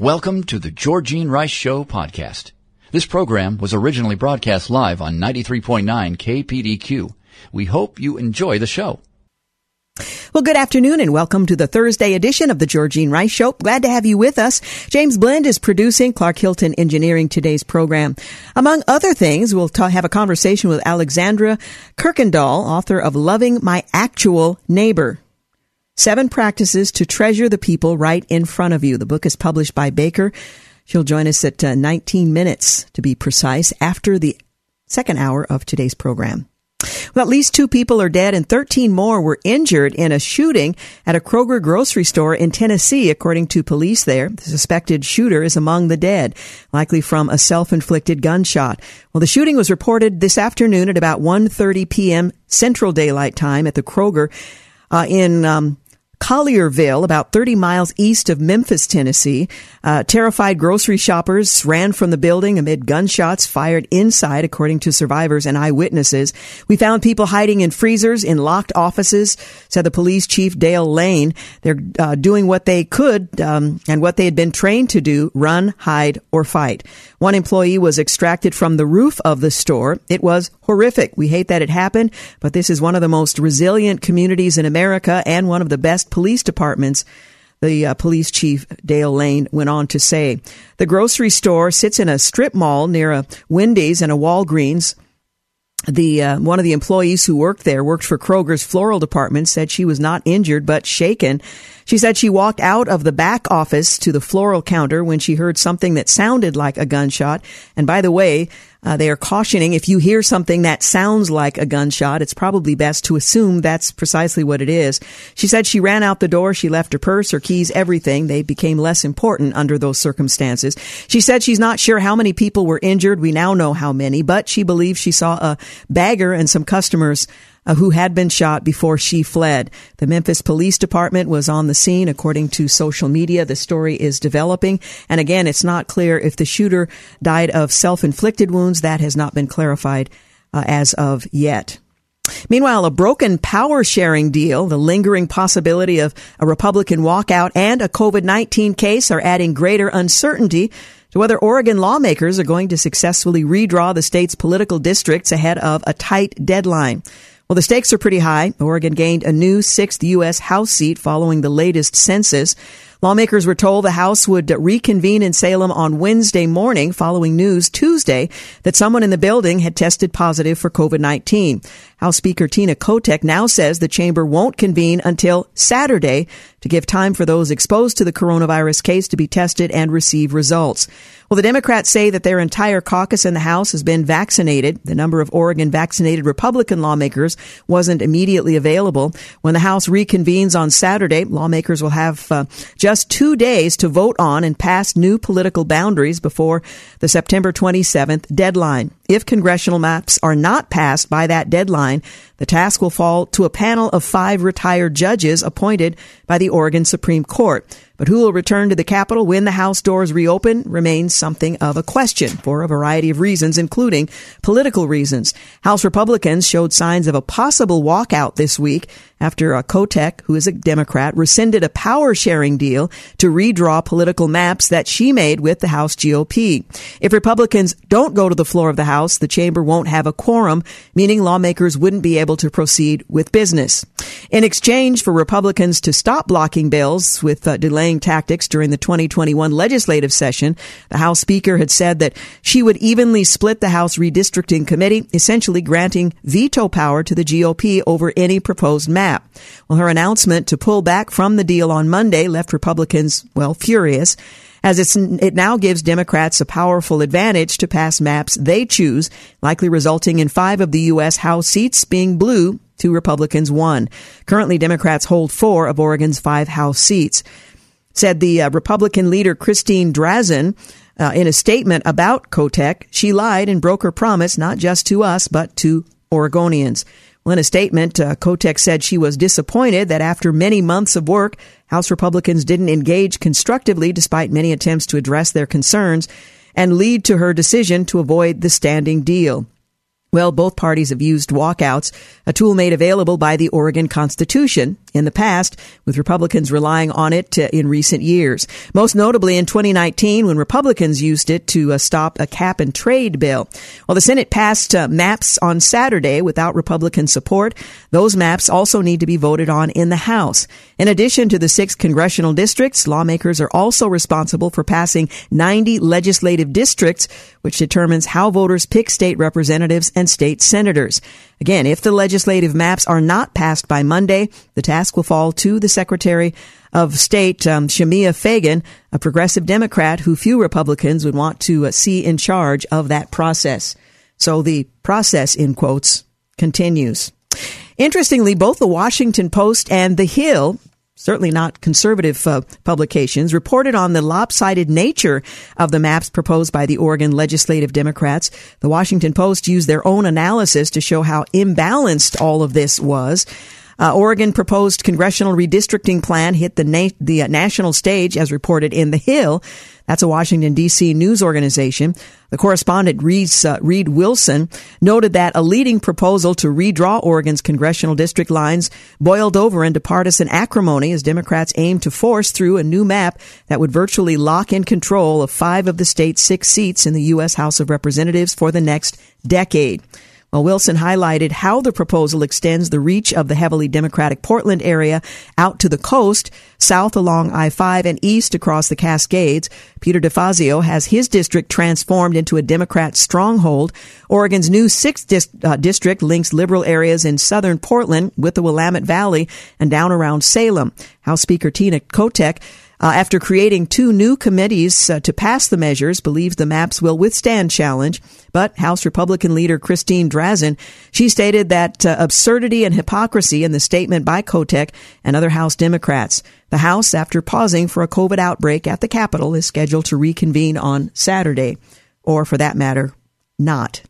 Welcome to the Georgene Rice Show podcast. This program was originally broadcast live on 93.9 KPDQ. We hope you enjoy the show. Well, good afternoon and welcome to the Thursday edition of the Georgene Rice Show. Glad to have you with us. James Blend is producing, Clark Hilton engineering today's program. Among other things, we'll ta- have a conversation with Alexandra Kuykendall, author of Loving My Actual Neighbor. Seven Practices to Treasure the People Right in Front of You. The book is published by Baker. She'll join us at uh, 19 minutes, to be precise, after the second hour of today's program. Well, at least two people are dead and 13 more were injured in a shooting at a Kroger grocery store in Tennessee, according to police there. The suspected shooter is among the dead, likely from a self-inflicted gunshot. Well, the shooting was reported this afternoon at about 1.30 p.m. Central Daylight Time at the Kroger uh, in um, Collierville, about 30 miles east of Memphis, Tennessee. Uh, terrified grocery shoppers ran from the building amid gunshots fired inside, according to survivors and eyewitnesses. We found people hiding in freezers, in locked offices, said the police chief Dale Lane. They're uh, doing what they could um, and what they had been trained to do run, hide, or fight. One employee was extracted from the roof of the store. It was horrific. We hate that it happened, but this is one of the most resilient communities in America and one of the best police departments. The uh, police chief, Dale Lane, went on to say. The grocery store sits in a strip mall near a Wendy's and a Walgreens the uh, one of the employees who worked there worked for Kroger's floral department said she was not injured but shaken. She said she walked out of the back office to the floral counter when she heard something that sounded like a gunshot. And by the way, uh, they are cautioning if you hear something that sounds like a gunshot, it's probably best to assume that's precisely what it is. She said she ran out the door. She left her purse, her keys, everything. They became less important under those circumstances. She said she's not sure how many people were injured. We now know how many, but she believes she saw a bagger and some customers uh, who had been shot before she fled. The Memphis Police Department was on the scene, according to social media. The story is developing. And again, it's not clear if the shooter died of self-inflicted wounds. That has not been clarified uh, as of yet. Meanwhile, a broken power sharing deal, the lingering possibility of a Republican walkout, and a COVID-19 case are adding greater uncertainty to whether Oregon lawmakers are going to successfully redraw the state's political districts ahead of a tight deadline. Well, the stakes are pretty high. Oregon gained a new sixth U.S. House seat following the latest census. Lawmakers were told the House would reconvene in Salem on Wednesday morning following news Tuesday that someone in the building had tested positive for COVID-19. House Speaker Tina Kotek now says the chamber won't convene until Saturday to give time for those exposed to the coronavirus case to be tested and receive results. Well, the Democrats say that their entire caucus in the House has been vaccinated. The number of Oregon vaccinated Republican lawmakers wasn't immediately available. When the House reconvenes on Saturday, lawmakers will have uh, just two days to vote on and pass new political boundaries before the September 27th deadline. If congressional maps are not passed by that deadline, line the task will fall to a panel of five retired judges appointed by the Oregon Supreme Court. But who will return to the Capitol when the House doors reopen remains something of a question for a variety of reasons, including political reasons. House Republicans showed signs of a possible walkout this week after a Kotek, who is a Democrat, rescinded a power sharing deal to redraw political maps that she made with the House GOP. If Republicans don't go to the floor of the House, the chamber won't have a quorum, meaning lawmakers wouldn't be able to proceed with business. In exchange for Republicans to stop blocking bills with uh, delaying tactics during the 2021 legislative session, the House Speaker had said that she would evenly split the House redistricting committee, essentially granting veto power to the GOP over any proposed map. Well, her announcement to pull back from the deal on Monday left Republicans, well, furious as it now gives Democrats a powerful advantage to pass maps they choose, likely resulting in five of the U.S. House seats being blue to Republicans one. Currently, Democrats hold four of Oregon's five House seats. said the uh, Republican leader Christine Drazan uh, in a statement about Kotek, she lied and broke her promise not just to us, but to Oregonians. Well, in a statement, uh, said she was disappointed that after many months of work, House Republicans didn't engage constructively despite many attempts to address their concerns and lead to her decision to avoid the standing deal. Well, both parties have used walkouts, a tool made available by the Oregon Constitution in the past, with Republicans relying on it uh, in recent years. Most notably in 2019, when Republicans used it to uh, stop a cap and trade bill. Well, the Senate passed uh, maps on Saturday without Republican support. Those maps also need to be voted on in the House. In addition to the six congressional districts, lawmakers are also responsible for passing 90 legislative districts, which determines how voters pick state representatives and state senators. Again, if the legislative maps are not passed by Monday, the task will fall to the Secretary of State, um, Shemia Fagan, a progressive Democrat who few Republicans would want to uh, see in charge of that process. So the process, in quotes, continues. Interestingly, both the Washington Post and The Hill certainly not conservative uh, publications, reported on the lopsided nature of the maps proposed by the Oregon legislative Democrats. The Washington Post used their own analysis to show how imbalanced all of this was. Uh, Oregon proposed congressional redistricting plan hit the na- the uh, national stage, as reported in The Hill. That's a Washington D.C. news organization. The correspondent uh, Reid Wilson noted that a leading proposal to redraw Oregon's congressional district lines boiled over into partisan acrimony as Democrats aimed to force through a new map that would virtually lock in control of five of the state's six seats in the U.S. House of Representatives for the next decade. Well, Wilson highlighted how the proposal extends the reach of the heavily Democratic Portland area out to the coast, south along I-5 and east across the Cascades. Peter DeFazio has his district transformed into a Democrat stronghold. Oregon's new 6th dis- uh, district links liberal areas in southern Portland with the Willamette Valley and down around Salem. House Speaker Tina Kotek uh, after creating two new committees uh, to pass the measures, believes the maps will withstand challenge. But House Republican leader Christine Drazan, she stated that uh, absurdity and hypocrisy in the statement by Kotek and other House Democrats. The House, after pausing for a COVID outbreak at the Capitol, is scheduled to reconvene on Saturday, or for that matter, not.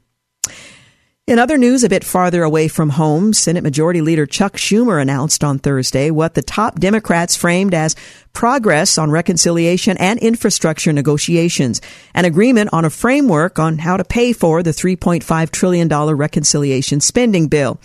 In other news, a bit farther away from home, Senate Majority Leader Chuck Schumer announced on Thursday what the top Democrats framed as progress on reconciliation and infrastructure negotiations, an agreement on a framework on how to pay for the $3.5 trillion reconciliation spending bill.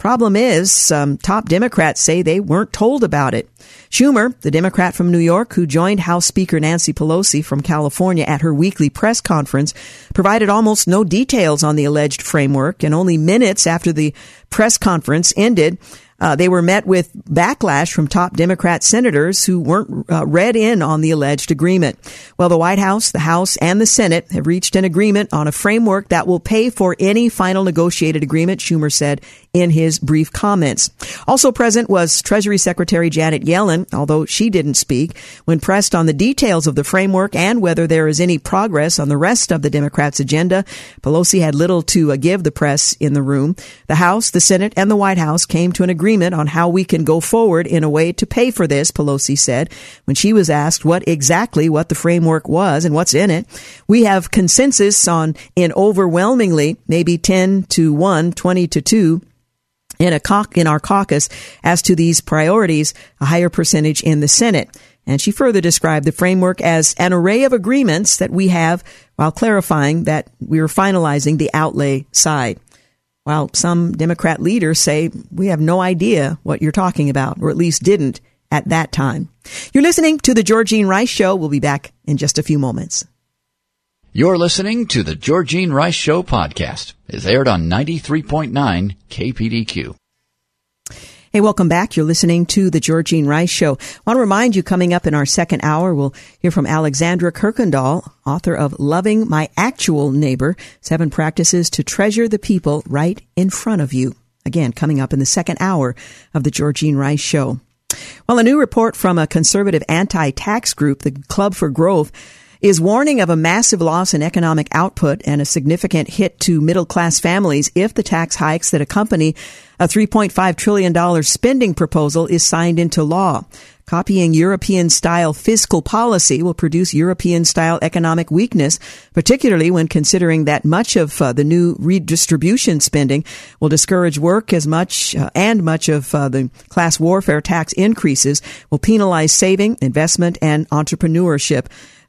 Problem is, some top Democrats say they weren't told about it. Schumer, the Democrat from New York who joined House Speaker Nancy Pelosi from California at her weekly press conference, provided almost no details on the alleged framework and only minutes after the press conference ended, uh, they were met with backlash from top Democrat senators who weren't uh, read in on the alleged agreement. Well, the White House, the House, and the Senate have reached an agreement on a framework that will pay for any final negotiated agreement, Schumer said in his brief comments. Also present was Treasury Secretary Janet Yellen, although she didn't speak. When pressed on the details of the framework and whether there is any progress on the rest of the Democrats' agenda, Pelosi had little to uh, give the press in the room. The House, the Senate, and the White House came to an agreement agreement on how we can go forward in a way to pay for this, Pelosi said when she was asked what exactly what the framework was and what's in it. We have consensus on in overwhelmingly maybe 10 to 1, 20 to 2 in a in our caucus as to these priorities, a higher percentage in the Senate. And she further described the framework as an array of agreements that we have while clarifying that we are finalizing the outlay side. While some Democrat leaders say we have no idea what you're talking about, or at least didn't at that time. You're listening to the Georgene Rice Show. We'll be back in just a few moments. You're listening to the Georgene Rice Show podcast. It's aired on 93.9 KPDQ. Hey, welcome back. You're listening to the Georgene Rice Show. I want to remind you coming up in our second hour, we'll hear from Alexandra Kuykendall, author of Loving My Actual Neighbor, Seven Practices to Treasure the People Right in Front of You. Again, coming up in the second hour of the Georgene Rice Show. Well, a new report from a conservative anti-tax group, the Club for Growth, is warning of a massive loss in economic output and a significant hit to middle class families if the tax hikes that accompany a $3.5 trillion spending proposal is signed into law. Copying European style fiscal policy will produce European style economic weakness, particularly when considering that much of uh, the new redistribution spending will discourage work as much uh, and much of uh, the class warfare tax increases will penalize saving, investment, and entrepreneurship.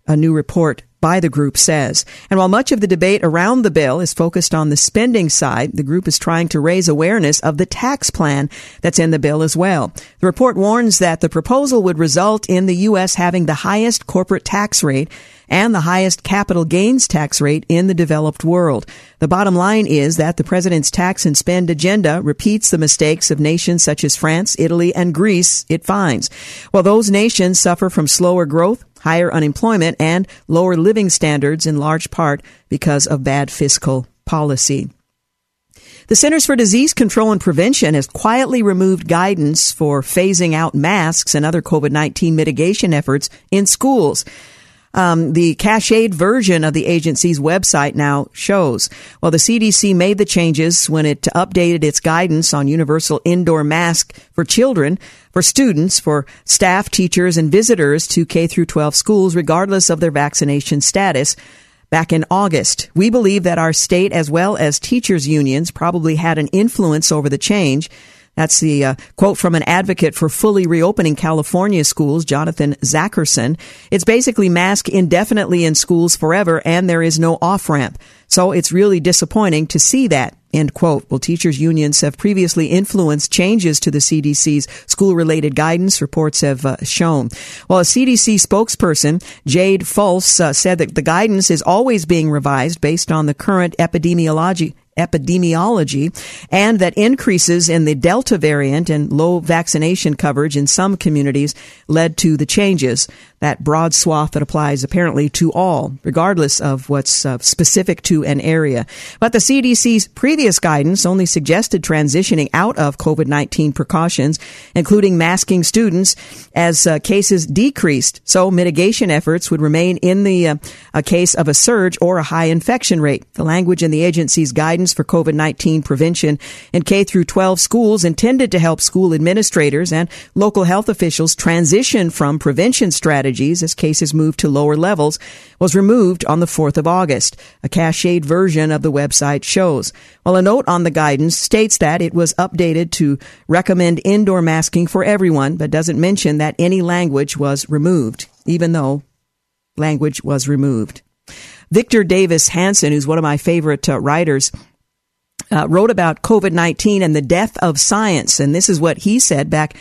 A new report by the group says. And while much of the debate around the bill is focused on the spending side, the group is trying to raise awareness of the tax plan that's in the bill as well. The report warns that the proposal would result in the U.S. having the highest corporate tax rate and the highest capital gains tax rate in the developed world. The bottom line is that the president's tax and spend agenda repeats the mistakes of nations such as France, Italy, and Greece it finds. While those nations suffer from slower growth, higher unemployment, and lower living standards in large part because of bad fiscal policy. The Centers for Disease Control and Prevention has quietly removed guidance for phasing out masks and other COVID-19 mitigation efforts in schools um, the cached version of the agency's website now shows. Well, the CDC made the changes when it updated its guidance on universal indoor mask for children, for students, for staff, teachers, and visitors to K through 12 schools, regardless of their vaccination status. Back in August, we believe that our state as well as teachers unions probably had an influence over the change. That's the uh, quote from an advocate for fully reopening California schools, Jonathan Zachreson. It's basically mask indefinitely in schools forever and there is no off ramp. So it's really disappointing to see that. End quote. Well, teachers unions have previously influenced changes to the CDC's school related guidance, reports have uh, shown. While a CDC spokesperson, Jade Fulce, uh, said that the guidance is always being revised based on the current epidemiology epidemiology and that increases in the Delta variant and low vaccination coverage in some communities led to the changes. That broad swath that applies apparently to all, regardless of what's uh, specific to an area. But the CDC's previous guidance only suggested transitioning out of COVID-19 precautions, including masking students as uh, cases decreased. So mitigation efforts would remain in the uh, a case of a surge or a high infection rate. The language in the agency's guidance guidance for COVID-19 prevention in K through 12 schools intended to help school administrators and local health officials transition from prevention strategies as cases move to lower levels was removed on the 4th of August. A cached version of the website shows. While a note on the guidance states that it was updated to recommend indoor masking for everyone, but doesn't mention that any language was removed, even though language was removed. Victor Davis Hanson, who's one of my favorite uh, writers, uh, wrote about COVID 19 and the death of science. And this is what he said back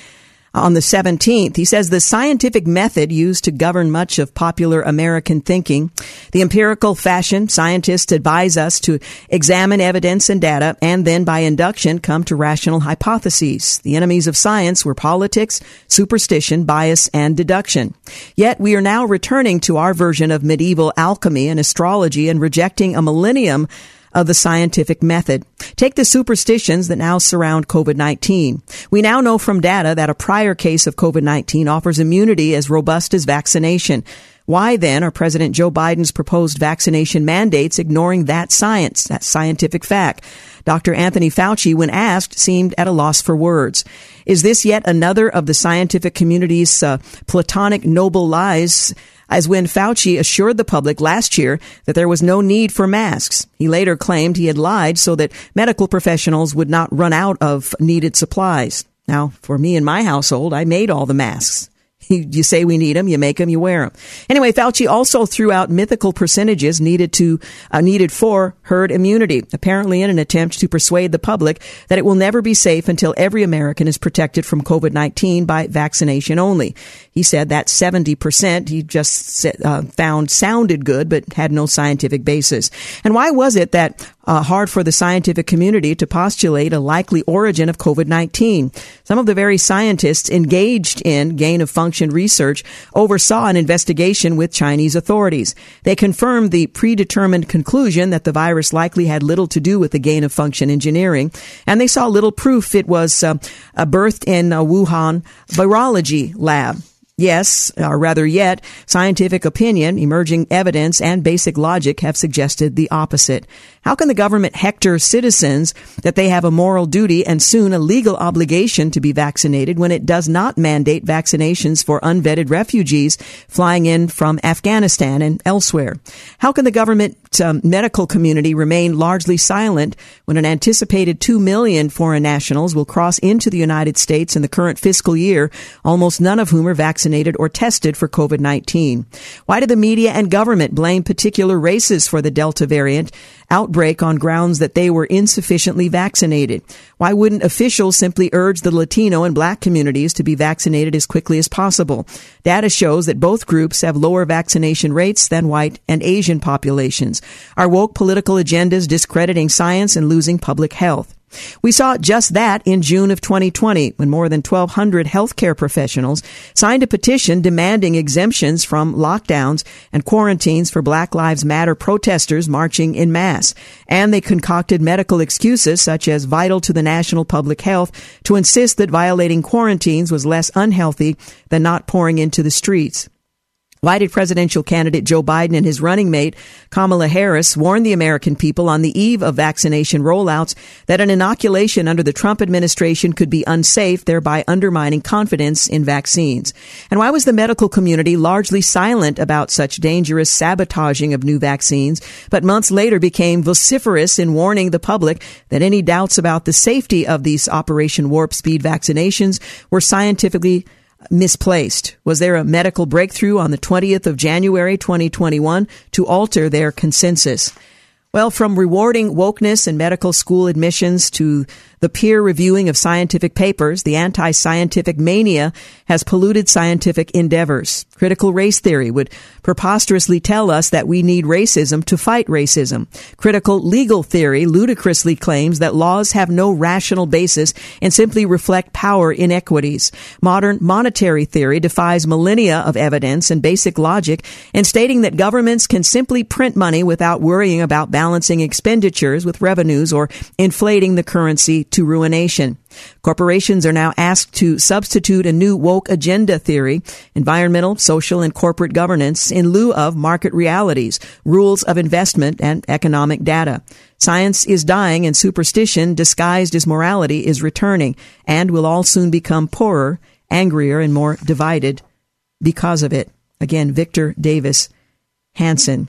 on the 17th. He says the scientific method used to govern much of popular American thinking, the empirical fashion scientists advise us to examine evidence and data and then by induction come to rational hypotheses. The enemies of science were politics, superstition, bias, and deduction. Yet we are now returning to our version of medieval alchemy and astrology and rejecting a millennium of the scientific method. Take the superstitions that now surround COVID-19. We now know from data that a prior case of COVID-19 offers immunity as robust as vaccination. Why then are President Joe Biden's proposed vaccination mandates ignoring that science, that scientific fact? Dr. Anthony Fauci, when asked, seemed at a loss for words. Is this yet another of the scientific community's uh, platonic noble lies as when Fauci assured the public last year that there was no need for masks. He later claimed he had lied so that medical professionals would not run out of needed supplies. Now, for me and my household, I made all the masks. You say we need them, you make them, you wear them. Anyway, Fauci also threw out mythical percentages needed to uh, needed for herd immunity, apparently in an attempt to persuade the public that it will never be safe until every American is protected from COVID-19 by vaccination only. He said that 70% he just uh, found sounded good but had no scientific basis. And why was it that uh, hard for the scientific community to postulate a likely origin of COVID-19. Some of the very scientists engaged in gain of function research oversaw an investigation with Chinese authorities. They confirmed the predetermined conclusion that the virus likely had little to do with the gain of function engineering, and they saw little proof it was uh, birthed in a Wuhan virology lab. Yes, or rather yet, scientific opinion, emerging evidence, and basic logic have suggested the opposite. How can the government hector citizens that they have a moral duty and soon a legal obligation to be vaccinated when it does not mandate vaccinations for unvetted refugees flying in from Afghanistan and elsewhere? How can the government um, medical community remain largely silent when an anticipated 2 million foreign nationals will cross into the United States in the current fiscal year, almost none of whom are vaccinated or tested for COVID-19? Why do the media and government blame particular races for the Delta variant outbreak on grounds that they were insufficiently vaccinated? Why wouldn't officials simply urge the Latino and black communities to be vaccinated as quickly as possible? Data shows that both groups have lower vaccination rates than white and Asian populations. Are woke political agendas discrediting science and losing public health? We saw just that in June of 2020 when more than 1,200 healthcare professionals signed a petition demanding exemptions from lockdowns and quarantines for Black Lives Matter protesters marching in mass. And they concocted medical excuses such as vital to the national public health to insist that violating quarantines was less unhealthy than not pouring into the streets. Why did presidential candidate Joe Biden and his running mate Kamala Harris warn the American people on the eve of vaccination rollouts that an inoculation under the Trump administration could be unsafe, thereby undermining confidence in vaccines? And why was the medical community largely silent about such dangerous sabotaging of new vaccines, but months later became vociferous in warning the public that any doubts about the safety of these Operation Warp Speed vaccinations were scientifically misplaced? Was there a medical breakthrough on the 20th of January 2021 to alter their consensus? Well, from rewarding wokeness and medical school admissions to the peer reviewing of scientific papers, the anti-scientific mania has polluted scientific endeavors. Critical race theory would preposterously tell us that we need racism to fight racism. Critical legal theory ludicrously claims that laws have no rational basis and simply reflect power inequities. Modern monetary theory defies millennia of evidence and basic logic in stating that governments can simply print money without worrying about balancing expenditures with revenues or inflating the currency to ruination. Corporations are now asked to substitute a new woke agenda theory, environmental, social, and corporate governance in lieu of market realities, rules of investment, and economic data. Science is dying and superstition disguised as morality is returning and will all soon become poorer, angrier, and more divided because of it. Again, Victor Davis Hanson.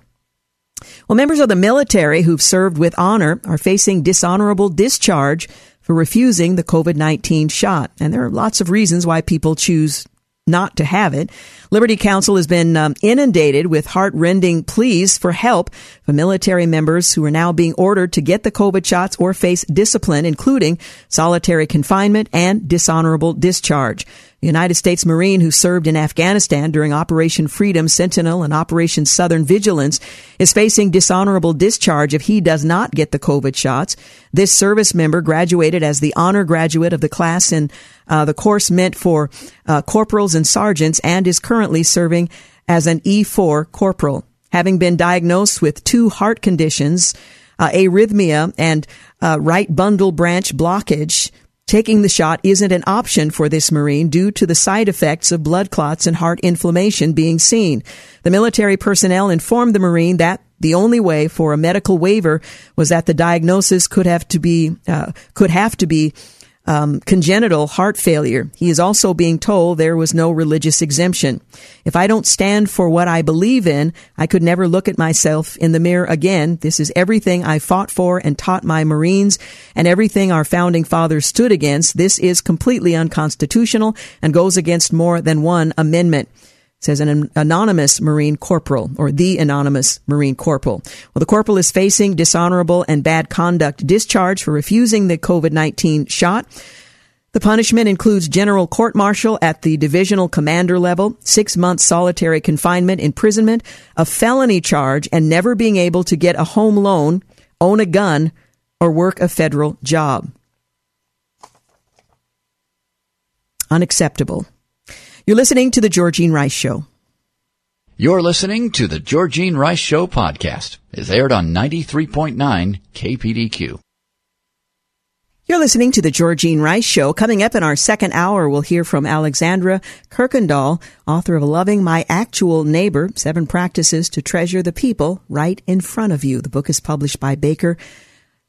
Well, members of the military who've served with honor are facing dishonorable discharge for refusing the COVID-19 shot. And there are lots of reasons why people choose not to have it. Liberty Counsel has been um, inundated with heart-rending pleas for help from military members who are now being ordered to get the COVID shots or face discipline, including solitary confinement and dishonorable discharge. United States Marine who served in Afghanistan during Operation Freedom Sentinel and Operation Southern Vigilance is facing dishonorable discharge if he does not get the COVID shots. This service member graduated as the honor graduate of the class in uh, the course meant for uh, corporals and sergeants and is currently serving as an E4 corporal. Having been diagnosed with two heart conditions, uh, arrhythmia and uh, right bundle branch blockage, Taking the shot isn't an option for this Marine due to the side effects of blood clots and heart inflammation being seen. The military personnel informed the Marine that the only way for a medical waiver was that the diagnosis could have to be uh, could have to be um, congenital heart failure. He is also being told there was no religious exemption. If I don't stand for what I believe in, I could never look at myself in the mirror again. This is everything I fought for and taught my Marines and everything our founding fathers stood against. This is completely unconstitutional and goes against more than one amendment says an anonymous Marine corporal or the anonymous Marine corporal. Well, the corporal is facing dishonorable and bad conduct discharge for refusing the COVID-19 shot. The punishment includes general court martial at the divisional commander level, six months solitary confinement, imprisonment, a felony charge, and never being able to get a home loan, own a gun, or work a federal job. Unacceptable. You're listening to The Georgene Rice Show. You're listening to The Georgene Rice Show podcast. It's aired on 93.9 KPDQ. You're listening to the Georgene Rice Show. Coming up in our second hour, we'll hear from Alexandra Kuykendall, author of Loving My Actual Neighbor, Seven Practices to Treasure the People Right in Front of You. The book is published by Baker.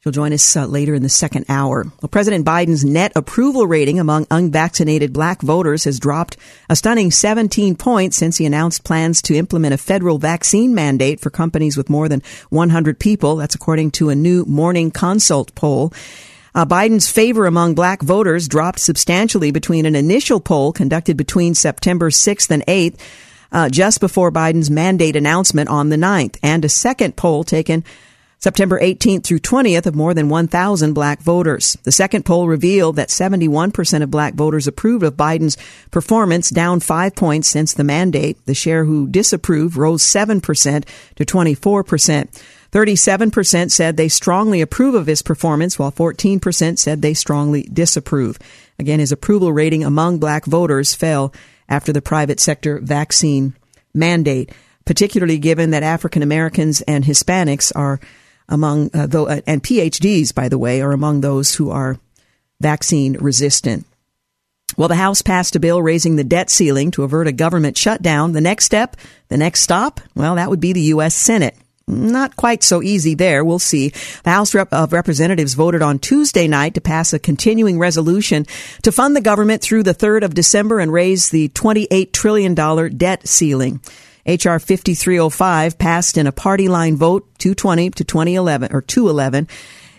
She'll join us uh, later in the second hour. Well, President Biden's net approval rating among unvaccinated black voters has dropped a stunning 17 points since he announced plans to implement a federal vaccine mandate for companies with more than 100 people. That's according to a new Morning Consult poll. Uh, Biden's favor among black voters dropped substantially between an initial poll conducted between September 6th and 8th, uh, just before Biden's mandate announcement on the 9th, and a second poll taken September 18th through 20th of more than 1,000 black voters. The second poll revealed that 71% of black voters approved of Biden's performance, down five points since the mandate. The share who disapproved rose 7% to 24%. 37% said they strongly approve of his performance, while 14% said they strongly disapprove. Again, his approval rating among black voters fell after the private sector vaccine mandate, particularly given that African Americans and Hispanics are among, uh, though, and PhDs, by the way, are among those who are vaccine resistant. Well, the House passed a bill raising the debt ceiling to avert a government shutdown. The next step, the next stop, well, that would be the U.S. Senate. Not quite so easy there. We'll see. The House of Representatives voted on Tuesday night to pass a continuing resolution to fund the government through the 3rd of December and raise the $28 trillion debt ceiling. H.R. 5305 passed in a party line vote 220 to 2011 or 211.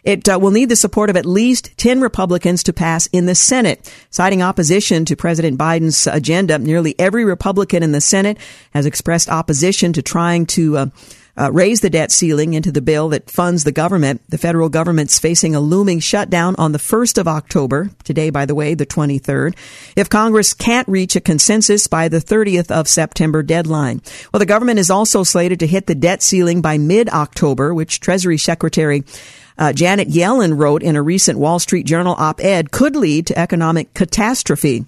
It uh, will need the support of at least 10 Republicans to pass in the Senate. Citing opposition to President Biden's agenda, nearly every Republican in the Senate has expressed opposition to trying to uh, uh, raise the debt ceiling into the bill that funds the government. The federal government's facing a looming shutdown on the 1st of October, today, by the way, the 23rd, if Congress can't reach a consensus by the 30th of September deadline. Well, the government is also slated to hit the debt ceiling by mid-October, which Treasury Secretary uh, Janet Yellen wrote in a recent Wall Street Journal op-ed could lead to economic catastrophe.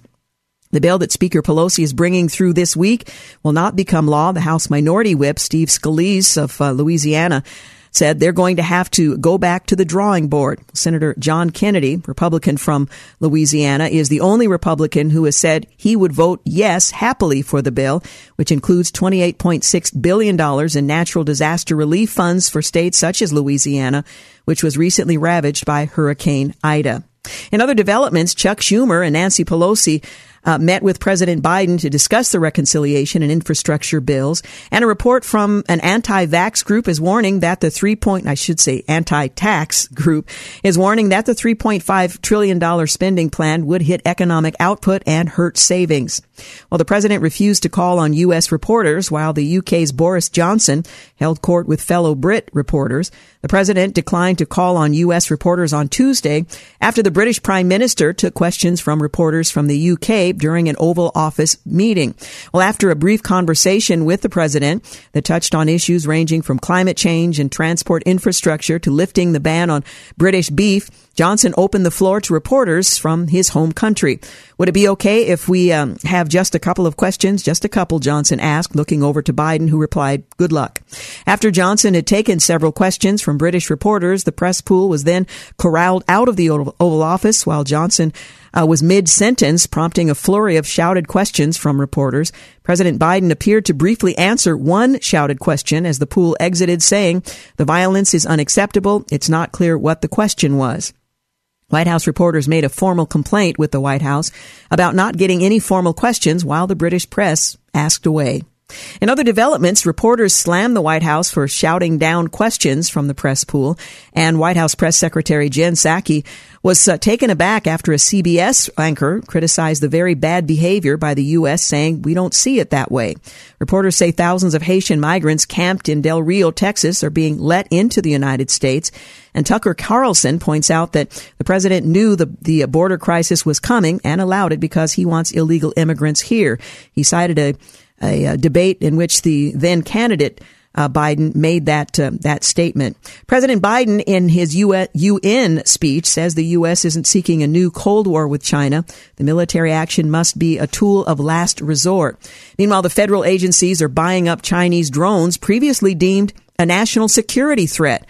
The bill that Speaker Pelosi is bringing through this week will not become law. The House Minority Whip, Steve Scalise of uh, Louisiana, said they're going to have to go back to the drawing board. Senator John Kennedy, Republican from Louisiana, is the only Republican who has said he would vote yes happily for the bill, which includes $28.6 billion in natural disaster relief funds for states such as Louisiana, which was recently ravaged by Hurricane Ida. In other developments, Chuck Schumer and Nancy Pelosi uh, met with President Biden to discuss the reconciliation and infrastructure bills. And a report from an anti-vax group is warning that the three point, I should say anti-tax group is warning that the $3.5 trillion spending plan would hit economic output and hurt savings. Well, the president refused to call on U.S. reporters while the UK's Boris Johnson held court with fellow Brit reporters. The president declined to call on U.S. reporters on Tuesday after the British prime minister took questions from reporters from the UK during an Oval Office meeting. Well, after a brief conversation with the president that touched on issues ranging from climate change and transport infrastructure to lifting the ban on British beef, Johnson opened the floor to reporters from his home country. Would it be okay if we um, have just a couple of questions? Just a couple, Johnson asked, looking over to Biden, who replied, good luck. After Johnson had taken several questions from British reporters, the press pool was then corralled out of the Oval Office while Johnson uh, was mid sentence, prompting a flurry of shouted questions from reporters. President Biden appeared to briefly answer one shouted question as the pool exited, saying, The violence is unacceptable. It's not clear what the question was. White House reporters made a formal complaint with the White House about not getting any formal questions while the British press asked away. In other developments, reporters slammed the White House for shouting down questions from the press pool, and White House Press Secretary Jen Psaki was uh, taken aback after a CBS anchor criticized the very bad behavior by the U.S., saying, We don't see it that way. Reporters say thousands of Haitian migrants camped in Del Rio, Texas, are being let into the United States. And Tucker Carlson points out that the president knew the, the border crisis was coming and allowed it because he wants illegal immigrants here. He cited a a, debate in which the then candidate uh, Biden made that uh, that statement. President Biden, in his UN speech, says the U.S. isn't seeking a new Cold War with China. The military action must be a tool of last resort. Meanwhile, the federal agencies are buying up Chinese drones previously deemed a national security threat.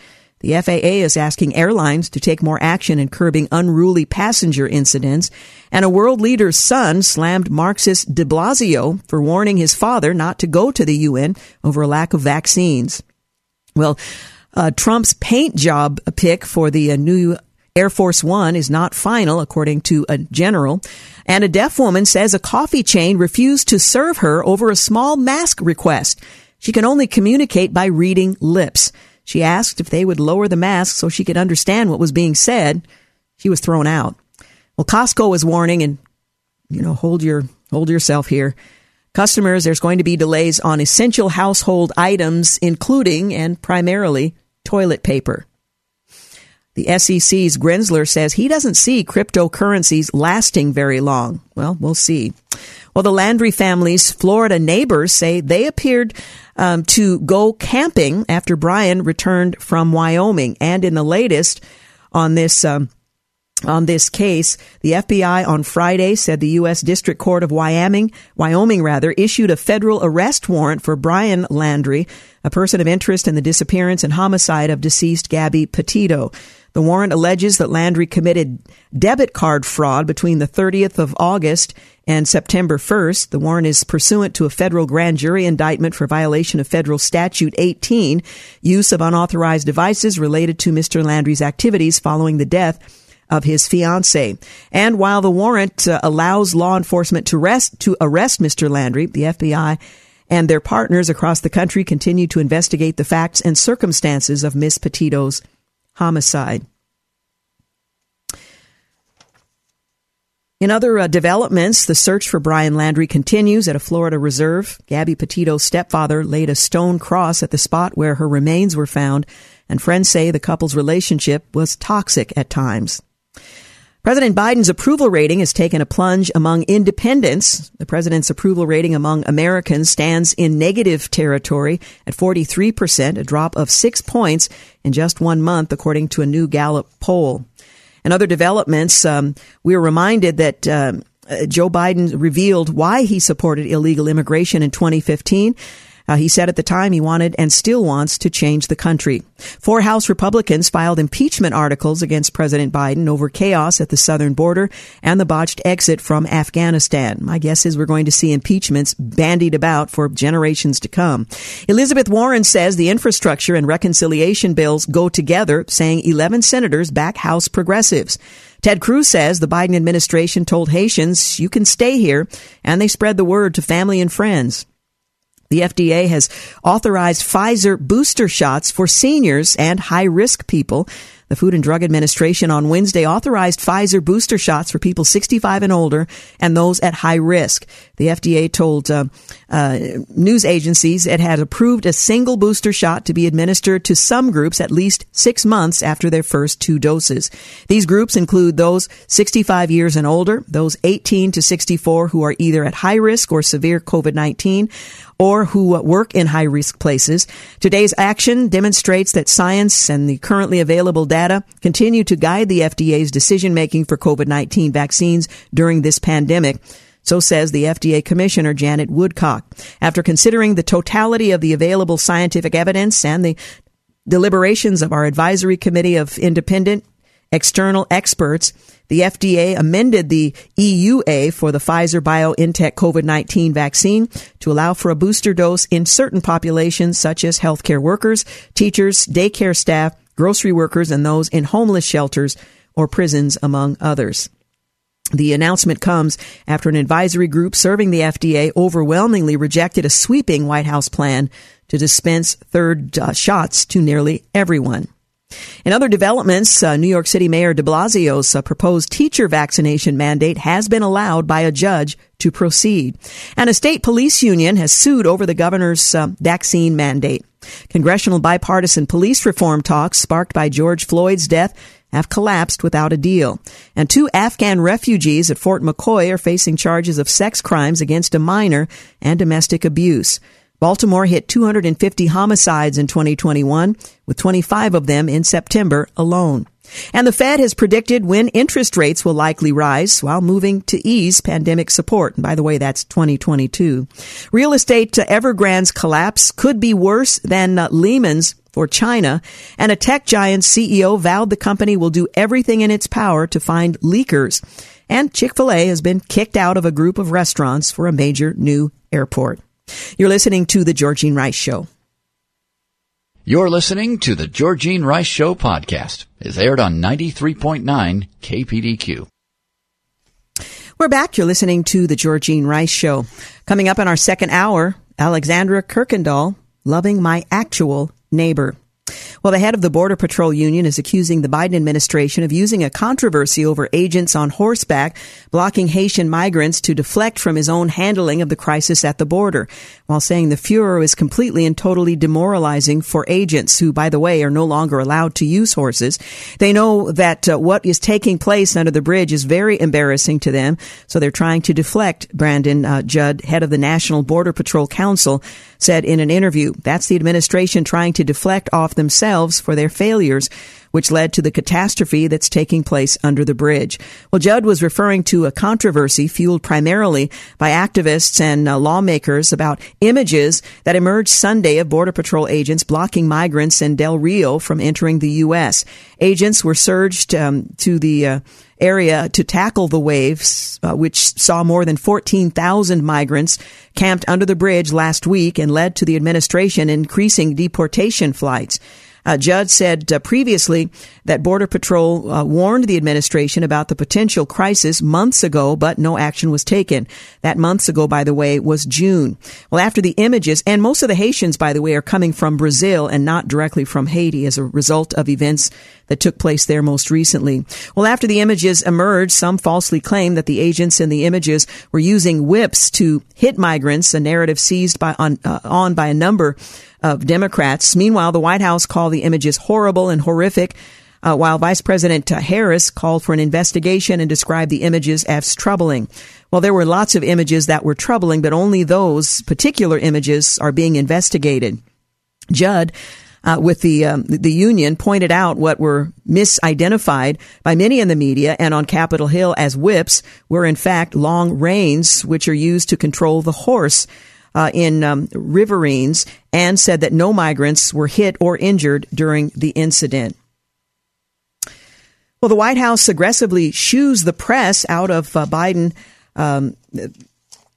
The FAA is asking airlines to take more action in curbing unruly passenger incidents. And a world leader's son slammed Marxist de Blasio for warning his father not to go to the UN over a lack of vaccines. Well, uh, Trump's paint job pick for the uh, new Air Force One is not final, according to a general. And a deaf woman says a coffee chain refused to serve her over a small mask request. She can only communicate by reading lips. She asked if they would lower the mask so she could understand what was being said. She was thrown out. Well, Costco is warning and, you know, hold your, hold yourself here. Customers, there's going to be delays on essential household items, including and primarily toilet paper. The SEC's Gensler says he doesn't see cryptocurrencies lasting very long. Well, we'll see. Well, the Laundrie family's Florida neighbors say they appeared um, to go camping after Brian returned from Wyoming. And in the latest on this, um, on this case, the FBI on Friday said the U.S. District Court of Wyoming, Wyoming rather, issued a federal arrest warrant for Brian Laundrie, a person of interest in the disappearance and homicide of deceased Gabby Petito. The warrant alleges that Laundrie committed debit card fraud between the 30th of August and September 1st. The warrant is pursuant to a federal grand jury indictment for violation of federal statute 18, use of unauthorized devices related to Mr. Laundrie's activities following the death of his fiancee. And while the warrant uh, allows law enforcement to arrest, to arrest Mr. Laundrie, the FBI and their partners across the country continue to investigate the facts and circumstances of Miss Petito's homicide. In other uh, developments, the search for Brian Laundrie continues at a Florida reserve. Gabby Petito's stepfather laid a stone cross at the spot where her remains were found, and friends say the couple's relationship was toxic at times. President Biden's approval rating has taken a plunge among independents. The president's approval rating among Americans stands in negative territory at 43%, a drop of six points in just one month, according to a new Gallup poll. And other developments, um, we are reminded that um, uh, Joe Biden revealed why he supported illegal immigration in 2015. Uh, he said at the time he wanted and still wants to change the country. Four House Republicans filed impeachment articles against President Biden over chaos at the southern border and the botched exit from Afghanistan. My guess is we're going to see impeachments bandied about for generations to come. Elizabeth Warren says the infrastructure and reconciliation bills go together, saying 11 senators back House progressives. Ted Cruz says the Biden administration told Haitians, you can stay here, and they spread the word to family and friends. The FDA has authorized Pfizer booster shots for seniors and high risk people. The Food and Drug Administration on Wednesday authorized Pfizer booster shots for people 65 and older and those at high risk. The FDA told uh, uh, news agencies it had approved a single booster shot to be administered to some groups at least six months after their first two doses. These groups include those 65 years and older, those 18 to 64 who are either at high risk or severe COVID-19, or who work in high risk places. Today's action demonstrates that science and the currently available data continue to guide the FDA's decision making for COVID-19 vaccines during this pandemic. So says the FDA Commissioner Janet Woodcock. After considering the totality of the available scientific evidence and the deliberations of our advisory committee of independent external experts, the FDA amended the EUA for the Pfizer BioNTech COVID-19 vaccine to allow for a booster dose in certain populations such as healthcare workers, teachers, daycare staff, grocery workers, and those in homeless shelters or prisons, among others. The announcement comes after an advisory group serving the FDA overwhelmingly rejected a sweeping White House plan to dispense third uh, shots to nearly everyone. In other developments, uh, New York City Mayor de Blasio's uh, proposed teacher vaccination mandate has been allowed by a judge to proceed. And a state police union has sued over the governor's uh, vaccine mandate. Congressional bipartisan police reform talks sparked by George Floyd's death have collapsed without a deal. And two Afghan refugees at Fort McCoy are facing charges of sex crimes against a minor and domestic abuse. Baltimore hit 250 homicides in 2021, with 25 of them in September alone. And the Fed has predicted when interest rates will likely rise while moving to ease pandemic support. And by the way, that's 2022. Real estate to Evergrande's collapse could be worse than uh, Lehman's for China, and a tech giant CEO vowed the company will do everything in its power to find leakers. And Chick-fil-A has been kicked out of a group of restaurants for a major new airport. You're listening to the Georgene Rice Show. You're listening to the Georgene Rice Show podcast. It's aired on 93.9 KPDQ. We're back. You're listening to the Georgene Rice Show. Coming up in our second hour, Alexandra Kuykendall, Loving My Actual Neighbor. Well, the head of the Border Patrol Union is accusing the Biden administration of using a controversy over agents on horseback blocking Haitian migrants to deflect from his own handling of the crisis at the border, while saying the furor is completely and totally demoralizing for agents who, by the way, are no longer allowed to use horses. They know that uh, what is taking place under the bridge is very embarrassing to them, so they're trying to deflect. Brandon uh, Judd, head of the National Border Patrol Council, said in an interview, that's the administration trying to deflect off themselves for their failures, which led to the catastrophe that's taking place under the bridge. Well, Judd was referring to a controversy fueled primarily by activists and uh, lawmakers about images that emerged Sunday of Border Patrol agents blocking migrants in Del Rio from entering the U.S. Agents were surged um, to the uh, area to tackle the waves, uh, which saw more than 14,000 migrants camped under the bridge last week and led to the administration increasing deportation flights. Uh, Judd said uh, previously that Border Patrol uh, warned the administration about the potential crisis months ago, but no action was taken. That months ago, by the way, was June. Well, after the images, and most of the Haitians, by the way, are coming from Brazil and not directly from Haiti as a result of events that took place there most recently. Well, after the images emerged, some falsely claimed that the agents in the images were using whips to hit migrants, a narrative seized by, on, uh, on by a number of Democrats. Meanwhile, the White House called the images horrible and horrific. Uh, while Vice President Harris called for an investigation and described the images as troubling. Well, there were lots of images that were troubling, but only those particular images are being investigated. Judd uh, with the um, the union pointed out what were misidentified by many in the media and on Capitol Hill as whips were in fact long reins which are used to control the horse uh, in um, riverines and said that no migrants were hit or injured during the incident. Well, the White House aggressively shoos the press out of uh, Biden um,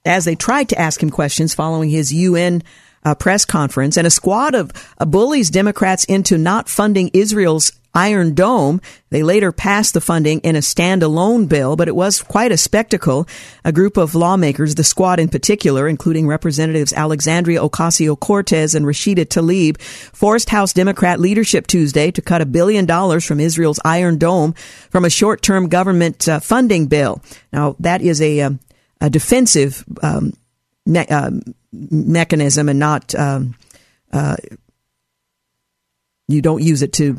as they tried to ask him questions following his UN uh, press conference, and a squad of uh, bullies Democrats into not funding Israel's Iron Dome. They later passed the funding in a standalone bill, but it was quite a spectacle. A group of lawmakers, the squad in particular, including Representatives Alexandria Ocasio Cortez and Rashida Tlaib, forced House Democrat leadership Tuesday to cut a billion dollars from Israel's Iron Dome from a short term government uh, funding bill. Now, that is a, um, a defensive um, uh, mechanism and not. Um, uh, you don't use it to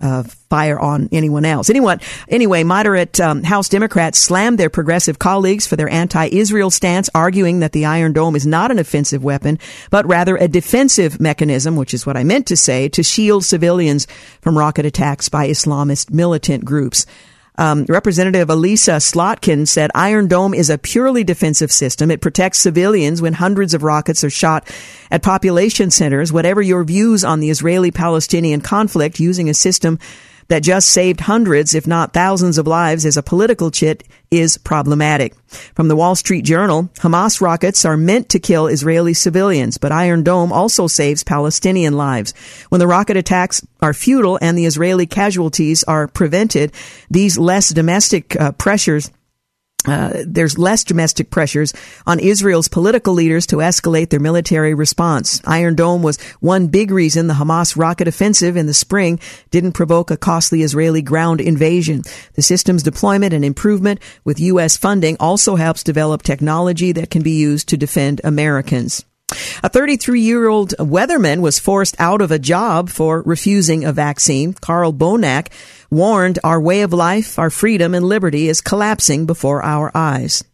uh, fire on anyone else. Anyone, anyway, moderate um, House Democrats slammed their progressive colleagues for their anti-Israel stance, arguing that the Iron Dome is not an offensive weapon, but rather a defensive mechanism, which is what I meant to say, to shield civilians from rocket attacks by Islamist militant groups. Um, Representative Elissa Slotkin said Iron Dome is a purely defensive system. It protects civilians when hundreds of rockets are shot at population centers. Whatever your views on the Israeli-Palestinian conflict, using a system that just saved hundreds, if not thousands of lives as a political chit is problematic. From the Wall Street Journal, Hamas rockets are meant to kill Israeli civilians, but Iron Dome also saves Palestinian lives. When the rocket attacks are futile and the Israeli casualties are prevented, these less domestic uh, pressures uh, there's less domestic pressures on Israel's political leaders to escalate their military response. Iron Dome was one big reason the Hamas rocket offensive in the spring didn't provoke a costly Israeli ground invasion. The system's deployment and improvement with U.S. funding also helps develop technology that can be used to defend Americans. A 33 year old weatherman was forced out of a job for refusing a vaccine. Carl Bonak warned our way of life, our freedom and liberty is collapsing before our eyes.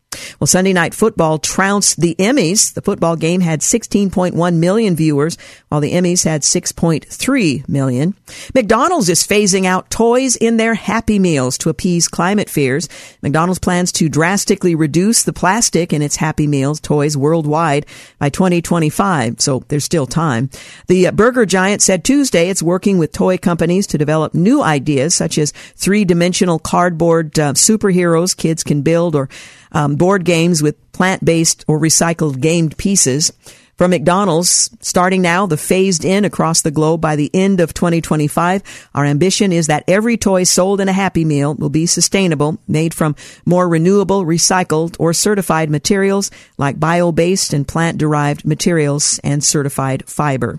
Well, Sunday night football trounced the Emmys. The football game had 16.1 million viewers, while the Emmys had 6.3 million. McDonald's is phasing out toys in their Happy Meals to appease climate fears. McDonald's plans to drastically reduce the plastic in its Happy Meals toys worldwide by 2025, so there's still time. The burger giant said Tuesday it's working with toy companies to develop new ideas such as three-dimensional cardboard uh, superheroes kids can build or um, board games with plant-based or recycled gamed pieces. From McDonald's, starting now, the phased in across the globe by the end of 2025. Our ambition is that every toy sold in a Happy Meal will be sustainable, made from more renewable, recycled, or certified materials like bio-based and plant-derived materials and certified fiber.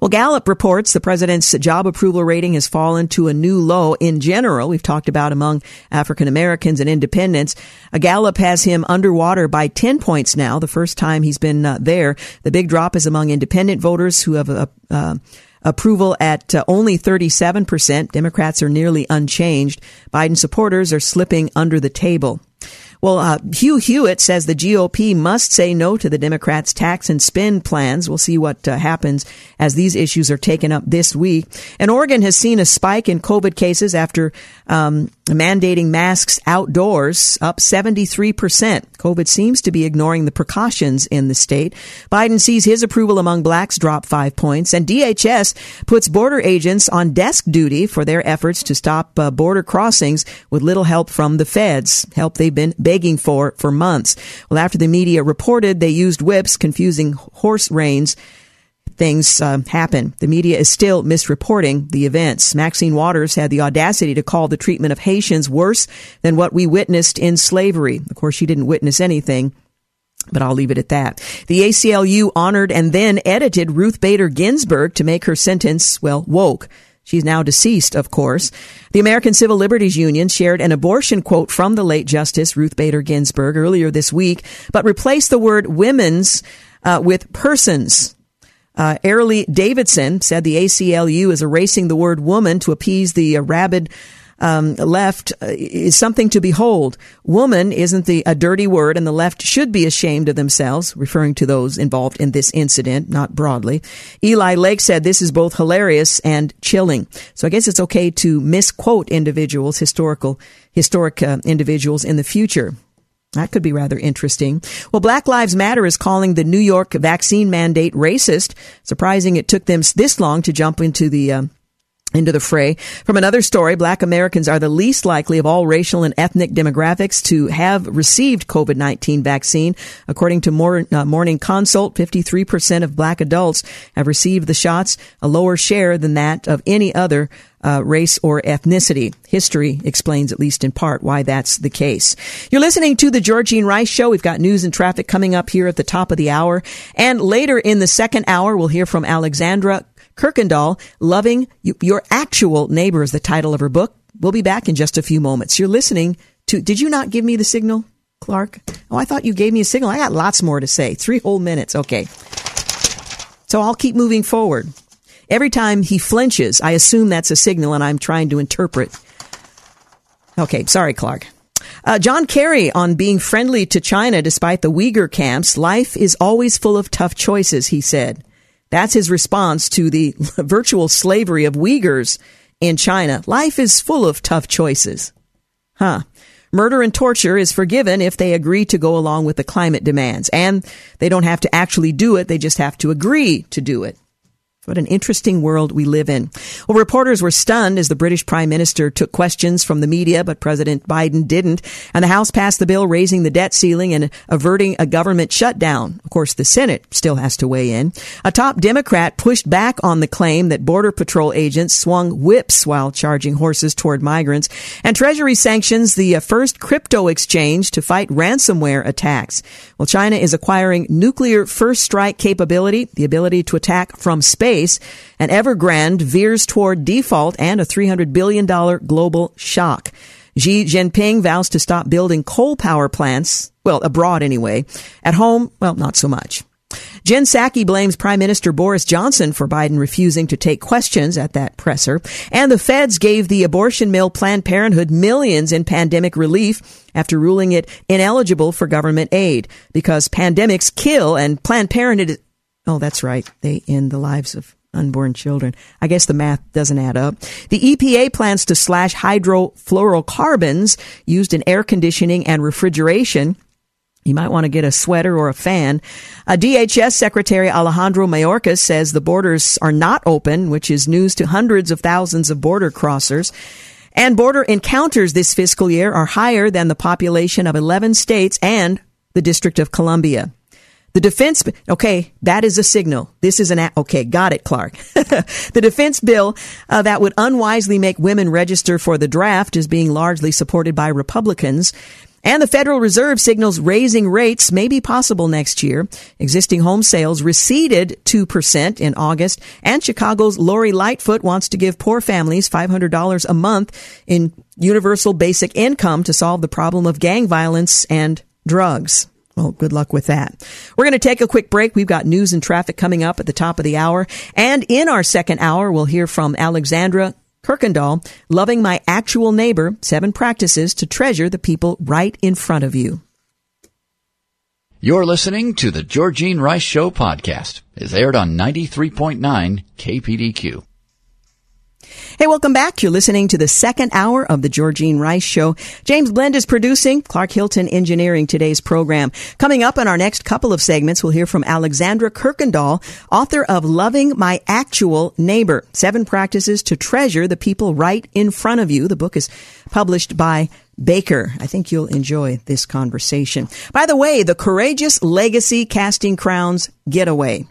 Well, Gallup reports the president's job approval rating has fallen to a new low in general. We've talked about among African Americans and independents. A Gallup has him underwater by 10 points now, the first time he's been uh, there. The big drop is among independent voters who have a, uh, approval at uh, only 37%. Democrats are nearly unchanged. Biden supporters are slipping under the table. Well, uh, Hugh Hewitt says the GOP must say no to the Democrats' tax and spend plans. We'll see what uh, happens as these issues are taken up this week. And Oregon has seen a spike in COVID cases after um, mandating masks outdoors, up 73%. COVID seems to be ignoring the precautions in the state. Biden sees his approval among blacks drop five points, and DHS puts border agents on desk duty for their efforts to stop uh, border crossings with little help from the feds, help they've been begging for for months. Well, after the media reported they used whips, confusing horse reins things uh, happen. The media is still misreporting the events. Maxine Waters had the audacity to call the treatment of Haitians worse than what we witnessed in slavery. Of course, she didn't witness anything. But I'll leave it at that. The ACLU honored and then edited Ruth Bader Ginsburg to make her sentence, well, woke. She's now deceased, of course. The American Civil Liberties Union shared an abortion quote from the late Justice Ruth Bader Ginsburg earlier this week, but replaced the word women's uh, with persons. Uh, Erielle Davidson said the ACLU is erasing the word woman to appease the uh, rabid um, left uh, is something to behold. Woman isn't the, a dirty word, and the left should be ashamed of themselves, referring to those involved in this incident, not broadly. Eli Lake said this is both hilarious and chilling. So I guess it's okay to misquote individuals, historical, historic uh, individuals in the future. That could be rather interesting. Well, Black Lives Matter is calling the New York vaccine mandate racist. Surprising it took them this long to jump into the uh, into the fray. From another story, black Americans are the least likely of all racial and ethnic demographics to have received COVID-19 vaccine. According to uh, Morning Consult, 53% of black adults have received the shots, a lower share than that of any other uh, race or ethnicity. History explains, at least in part, why that's the case. You're listening to the Georgene Rice Show. We've got news and traffic coming up here at the top of the hour. And later in the second hour, we'll hear from Alexandra Kuykendall, Loving Your Actual Neighbor is the title of her book. We'll be back in just a few moments. You're listening to, did you not give me the signal, Clark? Oh, I thought you gave me a signal. I got lots more to say. Three whole minutes. Okay. So I'll keep moving forward. Every time he flinches, I assume that's a signal and I'm trying to interpret. Okay. Sorry, Clark. Uh, John Kerry on being friendly to China despite the Uyghur camps. Life is always full of tough choices, he said. That's his response to the virtual slavery of Uyghurs in China. Life is full of tough choices. Huh. Murder and torture is forgiven if they agree to go along with the climate demands. And they don't have to actually do it, they just have to agree to do it. What an interesting world we live in. Well, reporters were stunned as the British Prime Minister took questions from the media, but President Biden didn't. And the House passed the bill raising the debt ceiling and averting a government shutdown. Of course, the Senate still has to weigh in. A top Democrat pushed back on the claim that Border Patrol agents swung whips while charging horses toward migrants. And Treasury sanctions the uh, first crypto exchange to fight ransomware attacks. Well, China is acquiring nuclear first strike capability, the ability to attack from space space, and Evergrande veers toward default and a $300 billion global shock. Xi Jinping vows to stop building coal power plants, well, abroad anyway. At home, well, not so much. Jen Psaki blames Prime Minister Boris Johnson for Biden refusing to take questions at that presser. And the feds gave the abortion mill Planned Parenthood millions in pandemic relief after ruling it ineligible for government aid because pandemics kill and Planned Parenthood. Oh, that's right. They end the lives of unborn children. I guess the math doesn't add up. The EPA plans to slash hydrofluorocarbons used in air conditioning and refrigeration you might want to get a sweater or a fan. A DHS Secretary Alejandro Mayorkas says the borders are not open, which is news to hundreds of thousands of border crossers. And border encounters this fiscal year are higher than the population of 11 states and the District of Columbia. The defense, okay, that is a signal. This is an, okay, got it, Clark. the defense bill uh, that would unwisely make women register for the draft is being largely supported by Republicans. And the Federal Reserve signals raising rates may be possible next year. Existing home sales receded 2% in August, and Chicago's Lori Lightfoot wants to give poor families $500 a month in universal basic income to solve the problem of gang violence and drugs. Well, good luck with that. We're going to take a quick break. We've got news and traffic coming up at the top of the hour. And in our second hour, we'll hear from Alexandra Kuykendall, loving my actual neighbor, seven practices to treasure the people right in front of you. You're listening to the Georgene Rice Show podcast. It's aired on 93.9 KPDQ. Hey, welcome back. You're listening to the second hour of the Georgene Rice Show. James Blend is producing, Clark Hilton engineering today's program. Coming up in our next couple of segments, we'll hear from Alexandra Kuykendall, author of Loving My Actual Neighbor, Seven Practices to Treasure the People Right in Front of You. The book is published by Baker. I think you'll enjoy this conversation. By the way, the Courageous Legacy Casting Crowns Getaway.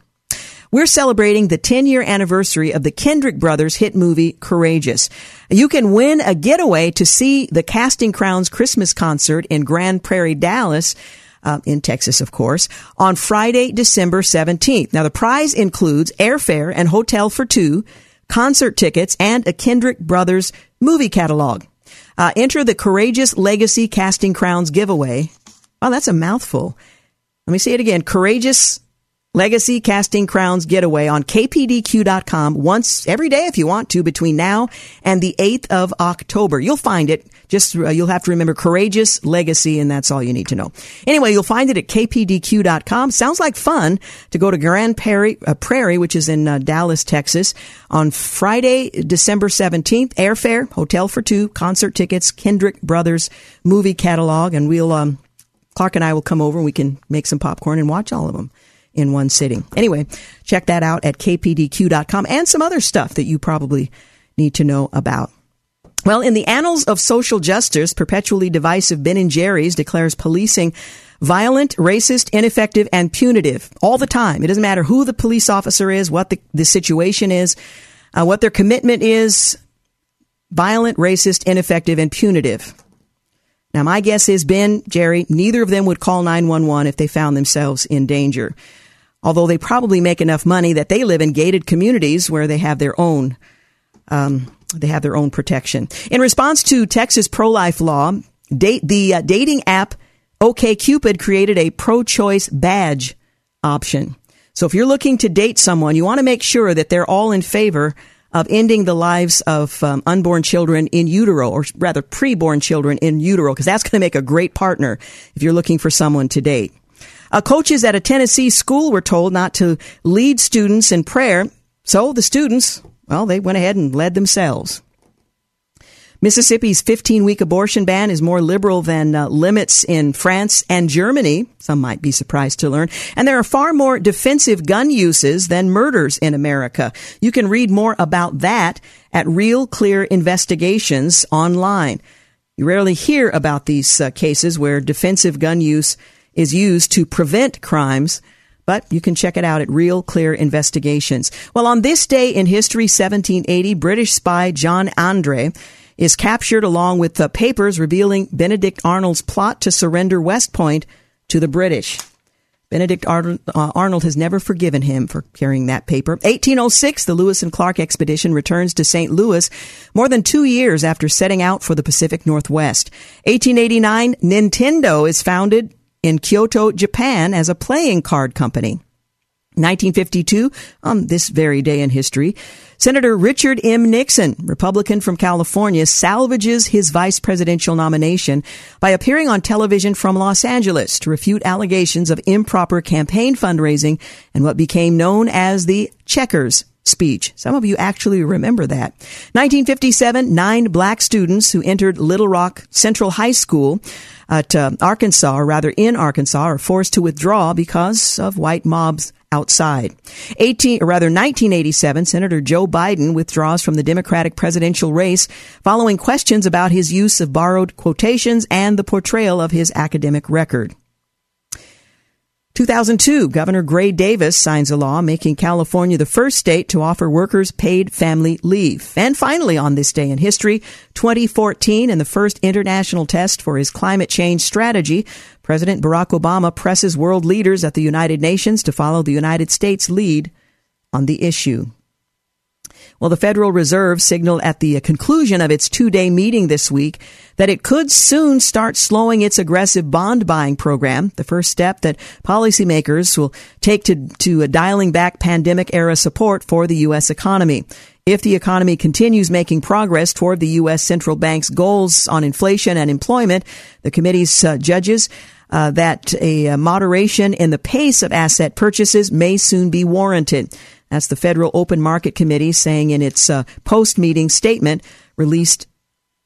We're celebrating the 10 year anniversary of the Kendrick brothers hit movie Courageous. You can win a getaway to see the Casting Crowns Christmas concert in Grand Prairie, Dallas. Uh, in Texas, of course, on Friday, December 17th. Now, the prize includes airfare and hotel for two, concert tickets, and a Kendrick Brothers movie catalog. Uh, enter the Courageous Legacy Casting Crowns giveaway. Oh, that's a mouthful. Let me say it again. Courageous Legacy Casting Crowns Getaway on kpdq.com once every day if you want to between now and the 8th of October. You'll find it. Just uh, you'll have to remember Courageous Legacy and that's all you need to know. Anyway, you'll find it at kpdq.com. Sounds like fun to go to Grand Prairie, uh, Prairie which is in uh, Dallas, Texas on Friday, December 17th. Airfare, hotel for two, concert tickets, Kendrick Brothers movie catalog and we'll um Clark and I will come over and we can make some popcorn and watch all of them in one sitting. Anyway, check that out at kpdq.com and some other stuff that you probably need to know about. Well, in the annals of social justice, perpetually divisive Ben and Jerry's declares policing violent, racist, ineffective, and punitive all the time. It doesn't matter who the police officer is, what the, the situation is, uh, what their commitment is. Violent, racist, ineffective, and punitive. Now, my guess is Ben, Jerry, neither of them would call 911 if they found themselves in danger although they probably make enough money that they live in gated communities where they have their own um, they have their own protection. In response to Texas pro-life law, date, the uh, dating app OKCupid created a pro-choice badge option. So if you're looking to date someone, you want to make sure that they're all in favor of ending the lives of um, unborn children in utero, or rather preborn children in utero, because that's going to make a great partner if you're looking for someone to date. Uh, coaches at a Tennessee school were told not to lead students in prayer, so the students, well, they went ahead and led themselves. Mississippi's 15 week abortion ban is more liberal than uh, limits in France and Germany. Some might be surprised to learn. And there are far more defensive gun uses than murders in America. You can read more about that at Real Clear Investigations online. You rarely hear about these uh, cases where defensive gun use is used to prevent crimes. But you can check it out at Real Clear Investigations. Well, on this day in history, 1780, British spy John Andre is captured along with the papers revealing Benedict Arnold's plot to surrender West Point to the British. Benedict Arnold, uh, Arnold has never forgiven him for carrying that paper. 1806, the Lewis and Clark expedition returns to St. Louis more than two years after setting out for the Pacific Northwest. 1889, Nintendo is founded in Kyoto, Japan as a playing card company. 1952, on um, this very day in history, Senator Richard M. Nixon, Republican from California, salvages his vice presidential nomination by appearing on television from Los Angeles to refute allegations of improper campaign fundraising and what became known as the Checkers speech. Some of you actually remember that. 1957, nine black students who entered Little Rock Central High School at uh, Arkansas, or rather in Arkansas, are forced to withdraw because of white mobs outside. 18, or rather 1987, Senator Joe Biden withdraws from the Democratic presidential race following questions about his use of borrowed quotations and the portrayal of his academic record. 2002, Governor Gray Davis signs a law making California the first state to offer workers paid family leave. And finally, on this day in history, 2014, in the first international test for his climate change strategy, President Barack Obama presses world leaders at the United Nations to follow the United States lead on the issue. Well, the Federal Reserve signaled at the conclusion of its two day meeting this week that it could soon start slowing its aggressive bond buying program, the first step that policymakers will take to, to dialing back pandemic era support for the U.S. economy. If the economy continues making progress toward the U.S. central bank's goals on inflation and employment, the committee's uh, judges uh, that a moderation in the pace of asset purchases may soon be warranted. That's the Federal Open Market Committee saying in its uh, post meeting statement released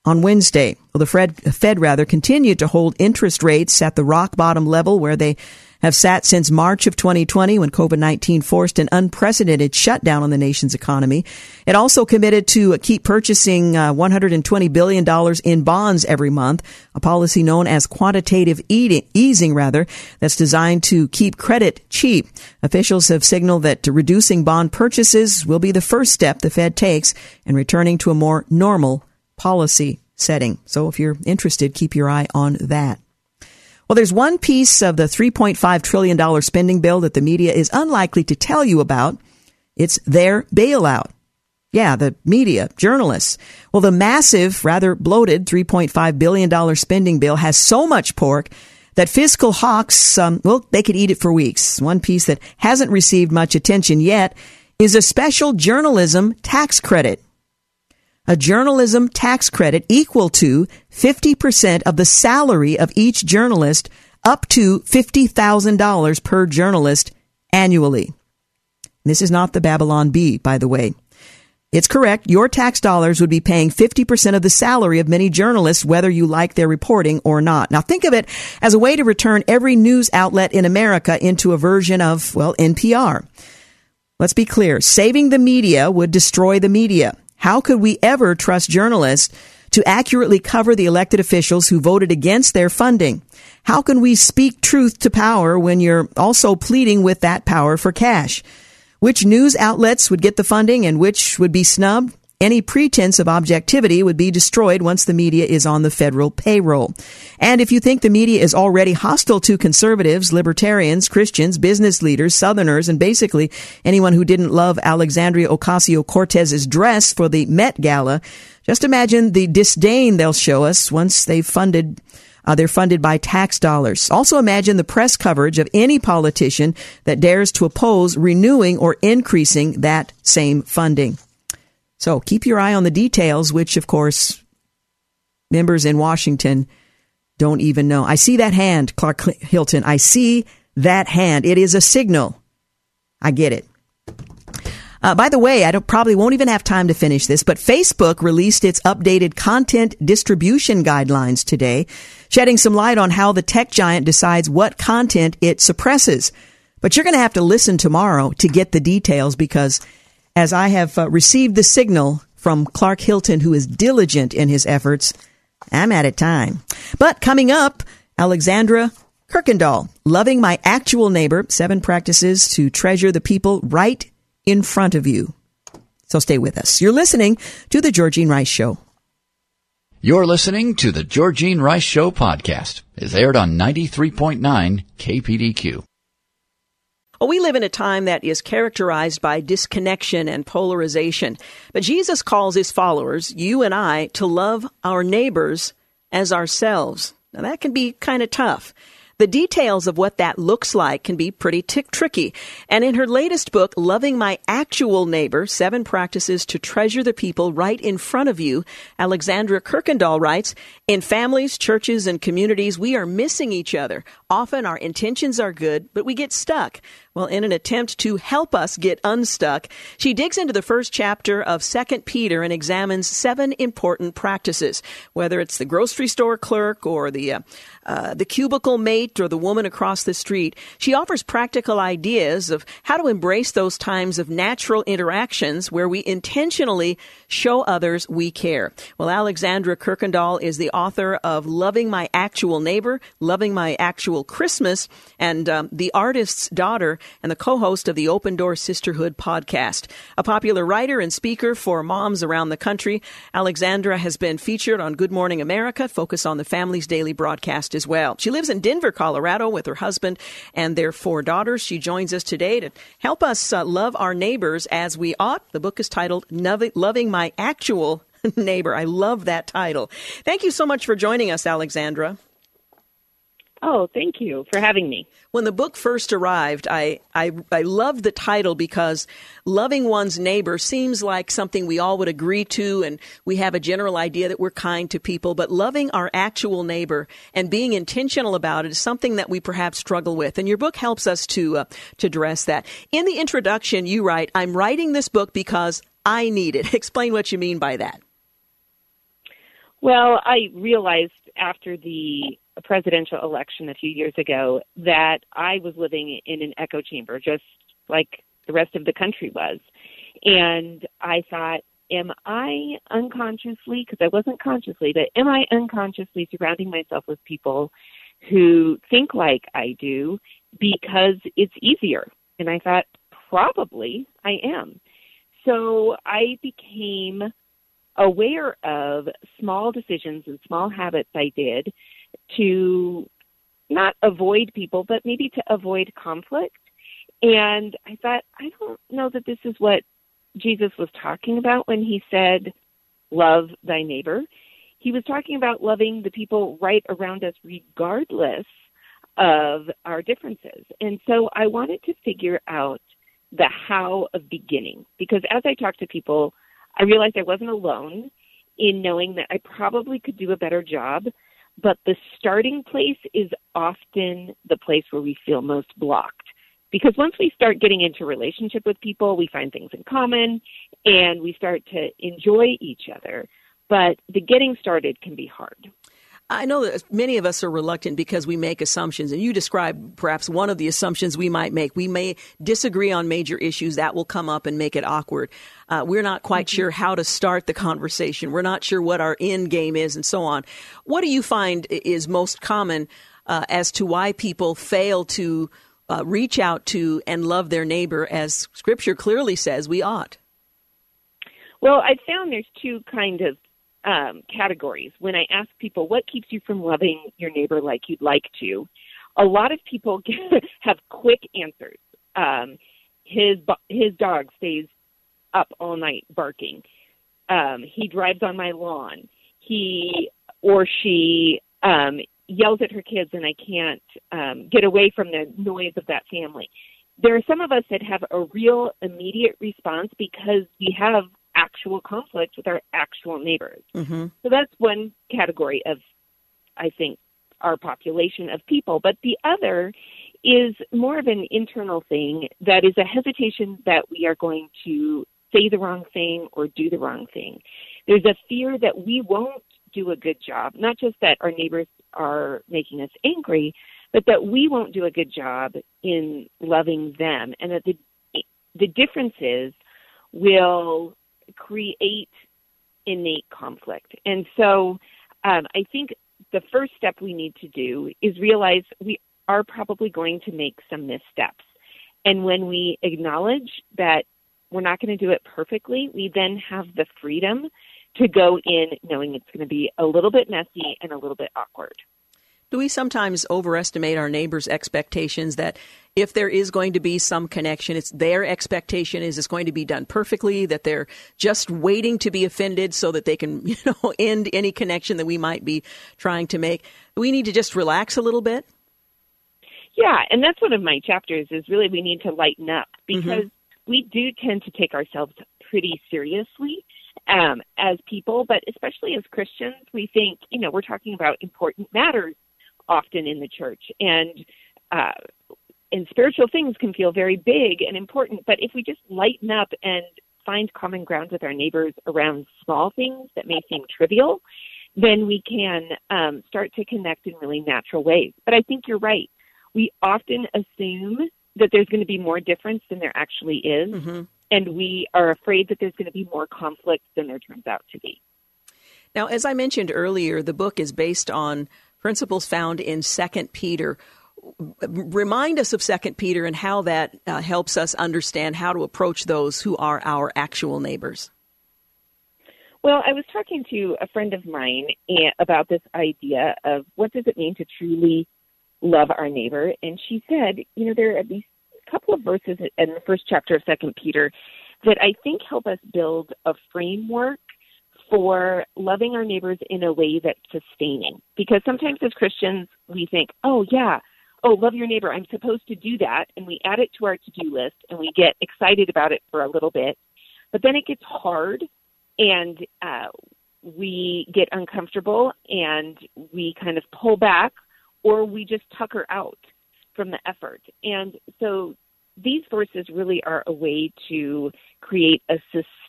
on Wednesday. Well, the Fed, Fed rather continued to hold interest rates at the rock bottom level where they have sat since March of 2020 when COVID-19 forced an unprecedented shutdown on the nation's economy. It also committed to keep purchasing uh, $120 billion in bonds every month, a policy known as quantitative easing, rather, that's designed to keep credit cheap. Officials have signaled that reducing bond purchases will be the first step the Fed takes in returning to a more normal policy setting. So if you're interested, keep your eye on that. Well, there's one piece of the $3.5 trillion spending bill that the media is unlikely to tell you about. It's their bailout. Yeah, the media, journalists. Well, the massive, rather bloated $3.5 billion spending bill has so much pork that fiscal hawks, um, well, they could eat it for weeks. One piece that hasn't received much attention yet is a special journalism tax credit a journalism tax credit equal to 50% of the salary of each journalist up to $50,000 per journalist annually. This is not the Babylon Bee, by the way. It's correct. Your tax dollars would be paying 50% of the salary of many journalists, whether you like their reporting or not. Now think of it as a way to return every news outlet in America into a version of, well, NPR. Let's be clear. Saving the media would destroy the media. How could we ever trust journalists to accurately cover the elected officials who voted against their funding? How can we speak truth to power when you're also pleading with that power for cash? Which news outlets would get the funding and which would be snubbed? Any pretense of objectivity would be destroyed once the media is on the federal payroll. And if you think the media is already hostile to conservatives, libertarians, Christians, business leaders, Southerners, and basically anyone who didn't love Alexandria Ocasio-Cortez's dress for the Met Gala, just imagine the disdain they'll show us once they've funded uh, they're funded by tax dollars. Also imagine the press coverage of any politician that dares to oppose renewing or increasing that same funding. So keep your eye on the details, which of course members in Washington don't even know. I see that hand, Clark Hilton. I see that hand. It is a signal. I get it. Uh, by the way, I probably won't even have time to finish this, but Facebook released its updated content distribution guidelines today, shedding some light on how the tech giant decides what content it suppresses. But you're going to have to listen tomorrow to get the details because as I have uh, received the signal from Clark Hilton, who is diligent in his efforts, I'm out of time. But coming up, Alexandra Kuykendall, loving my actual neighbor, seven practices to treasure the people right in front of you. So stay with us. You're listening to the Georgene Rice Show. You're listening to the Georgene Rice Show podcast. It's aired on 93.9 KPDQ. Well, we live in a time that is characterized by disconnection and polarization. But Jesus calls his followers, you and I, to love our neighbors as ourselves. Now that can be kind of tough. The details of what that looks like can be pretty tick tricky. And in her latest book, Loving My Actual Neighbor, Seven Practices to Treasure the People Right in Front of You, Alexandra Kuykendall writes, in families, churches, and communities, we are missing each other. Often our intentions are good, but we get stuck. Well, in an attempt to help us get unstuck, she digs into the first chapter of 2 Peter and examines seven important practices, whether it's the grocery store clerk or the uh, uh, the cubicle mate or the woman across the street. She offers practical ideas of how to embrace those times of natural interactions where we intentionally show others we care. Well, Alexandra Kuykendall is the author of Loving My Actual Neighbor, Loving My Actual Christmas, and um, The Artist's Daughter, and the co-host of the Open Door Sisterhood podcast. A popular writer and speaker for moms around the country, Alexandra has been featured on Good Morning America, focus on the family's daily broadcast as well. She lives in Denver, Colorado with her husband and their four daughters. She joins us today to help us uh, love our neighbors as we ought. The book is titled Loving My Actual Neighbor. I love that title. Thank you so much for joining us, Alexandra. Oh, thank you for having me. When the book first arrived, I, I, I loved the title because loving one's neighbor seems like something we all would agree to, and we have a general idea that we're kind to people. But loving our actual neighbor and being intentional about it is something that we perhaps struggle with. And your book helps us to, uh, to address that. In the introduction, you write, I'm writing this book because I need it. Explain what you mean by that. Well, I realized after the presidential election a few years ago that I was living in an echo chamber, just like the rest of the country was. And I thought, am I unconsciously, because I wasn't consciously, but am I unconsciously surrounding myself with people who think like I do because it's easier? And I thought, probably I am. So I became aware of small decisions and small habits I did to not avoid people, but maybe to avoid conflict. And I thought, I don't know that this is what Jesus was talking about when he said, Love thy neighbor. He was talking about loving the people right around us, regardless of our differences. And so I wanted to figure out the how of beginning because as I talk to people, I realized I wasn't alone in knowing that I probably could do a better job but the starting place is often the place where we feel most blocked. Because once we start getting into relationship with people, we find things in common and we start to enjoy each other. But the getting started can be hard. I know that many of us are reluctant because we make assumptions, and you describe perhaps one of the assumptions we might make. We may disagree on major issues that will come up and make it awkward. Uh, we're not quite mm-hmm. sure how to start the conversation. We're not sure what our end game is, and so on. What do you find is most common uh, as to why people fail to uh, reach out to and love their neighbor, as Scripture clearly says we ought? Well, I found there's two kind of um, categories. When I ask people what keeps you from loving your neighbor like you'd like to, a lot of people get, have quick answers. Um, his his dog stays up all night barking. Um, he drives on my lawn. He or she um, yells at her kids, and I can't um, get away from the noise of that family. There are some of us that have a real immediate response because we have actual conflict with our actual neighbors. Mm-hmm. So that's one category of, I think, our population of people. But the other is more of an internal thing that is a hesitation that we are going to say the wrong thing or do the wrong thing. There's a fear that we won't do a good job, not just that our neighbors are making us angry, but that we won't do a good job in loving them and that the the differences will create innate conflict. And so um, I think the first step we need to do is realize we are probably going to make some missteps. And when we acknowledge that we're not going to do it perfectly, we then have the freedom to go in knowing it's going to be a little bit messy and a little bit awkward. Do we sometimes overestimate our neighbors' expectations that if there is going to be some connection, it's their expectation is it's going to be done perfectly, that they're just waiting to be offended so that they can, you know, end any connection that we might be trying to make? We need to just relax a little bit. Yeah, and that's one of my chapters is really we need to lighten up because mm-hmm. we do tend to take ourselves pretty seriously um, as people, but especially as Christians, we think, you know, we're talking about important matters often in the church. And uh, and spiritual things can feel very big and important, but if we just lighten up and find common ground with our neighbors around small things that may seem trivial, then we can um, start to connect in really natural ways. But I think you're right. We often assume that there's going to be more difference than there actually is. Mm-hmm and we are afraid that there's going to be more conflict than there turns out to be. Now, as I mentioned earlier, the book is based on principles found in Second Peter. Remind us of Second Peter and how that uh, helps us understand how to approach those who are our actual neighbors. Well, I was talking to a friend of mine eh, about this idea of what does it mean to truly love our neighbor, and she said, you know, there are at least a couple of verses in the first chapter of Second Peter that I think help us build a framework for loving our neighbors in a way that's sustaining. Because sometimes as Christians, we think, oh, yeah, oh, love your neighbor, I'm supposed to do that. And we add it to our to do list and we get excited about it for a little bit. But then it gets hard and uh, we get uncomfortable and we kind of pull back or we just tucker out from the effort. And so these verses really are a way to create a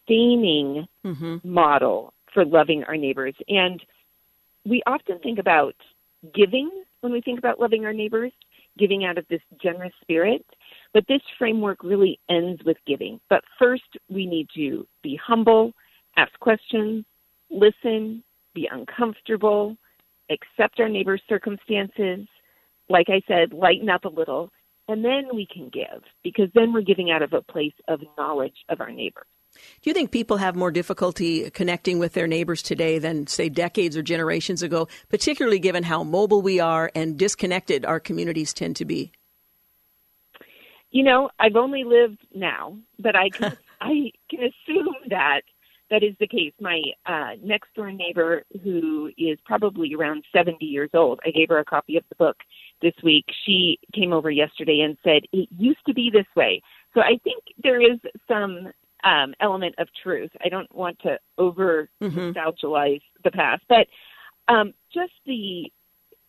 sustaining mm-hmm. model for loving our neighbors. And we often think about giving when we think about loving our neighbors, giving out of this generous spirit. But this framework really ends with giving. But first, we need to be humble, ask questions, listen, be uncomfortable, accept our neighbor's circumstances, like I said, lighten up a little, and then we can give because then we're giving out of a place of knowledge of our neighbor. Do you think people have more difficulty connecting with their neighbors today than, say, decades or generations ago, particularly given how mobile we are and disconnected our communities tend to be? You know, I've only lived now, but I can I can assume that that is the case. My uh, next door neighbor, who is probably around 70 years old, I gave her a copy of the book this week. She came over yesterday and said, It used to be this way. So I think there is some um, element of truth. I don't want to over nostalgize mm-hmm. the past, but um, just the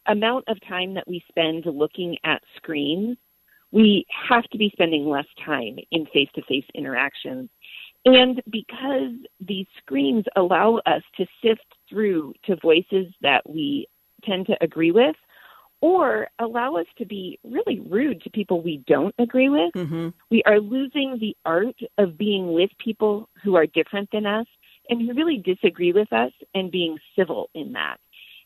amount of time that we spend looking at screens, we have to be spending less time in face to face interactions. And because these screens allow us to sift through to voices that we tend to agree with, or allow us to be really rude to people we don't agree with, mm-hmm. we are losing the art of being with people who are different than us and who really disagree with us and being civil in that.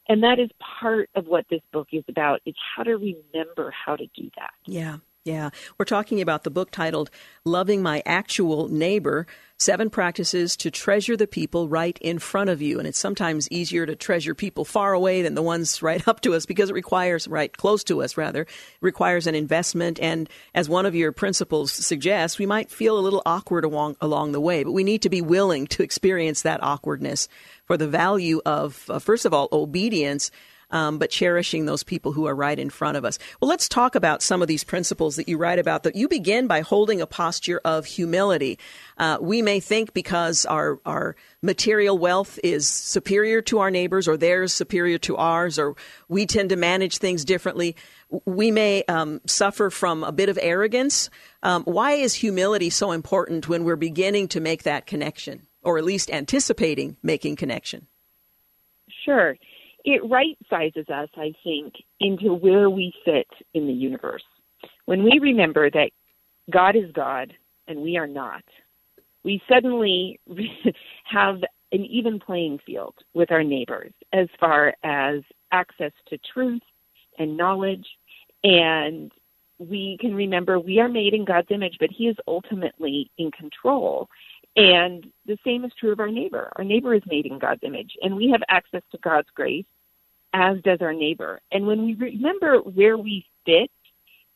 And that is part of what this book is about is how to remember how to do that. Yeah. Yeah. We're talking about the book titled Loving My Actual Neighbor Seven Practices to Treasure the People Right in Front of You. And it's sometimes easier to treasure people far away than the ones right up to us because it requires, right close to us rather, requires an investment. And as one of your principles suggests, we might feel a little awkward along, along the way, but we need to be willing to experience that awkwardness for the value of, uh, first of all, obedience um, but cherishing those people who are right in front of us. Well, let's talk about some of these principles that you write about. That you begin by holding a posture of humility. Uh, we may think because our our material wealth is superior to our neighbors, or theirs superior to ours, or we tend to manage things differently. We may um, suffer from a bit of arrogance. Um, why is humility so important when we're beginning to make that connection, or at least anticipating making connection? Sure it right sizes us, I think, into where we fit in the universe. When we remember that God is God and we are not, we suddenly have an even playing field with our neighbors as far as access to truth and knowledge. And we can remember we are made in God's image, but He is ultimately in control. And the same is true of our neighbor. Our neighbor is made in God's image, and we have access to God's grace, as does our neighbor. And when we remember where we fit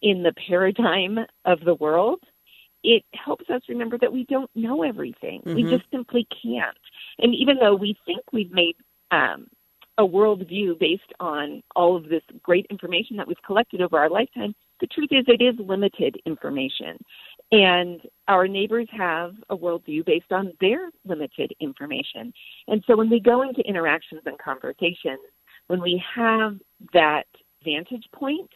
in the paradigm of the world, it helps us remember that we don't know everything. Mm-hmm. We just simply can't. And even though we think we've made um, a worldview based on all of this great information that we've collected over our lifetime, the truth is it is limited information. And our neighbors have a worldview based on their limited information. And so when we go into interactions and conversations, when we have that vantage point,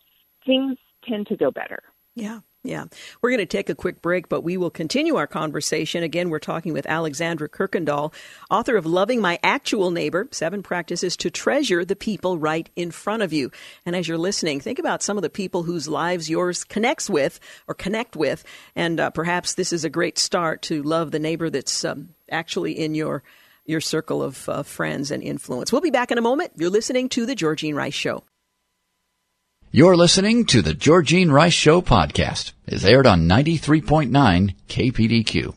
things tend to go better. Yeah. Yeah. We're going to take a quick break, but we will continue our conversation. Again, we're talking with Alexandra Kuykendall, author of Loving My Actual Neighbor Seven Practices to Treasure the People Right in Front of You. And as you're listening, think about some of the people whose lives yours connects with or connect with. And uh, perhaps this is a great start to love the neighbor that's um, actually in your, your circle of uh, friends and influence. We'll be back in a moment. You're listening to The Georgene Rice Show. You're listening to the Georgene Rice Show podcast. It's aired on 93.9 KPDQ.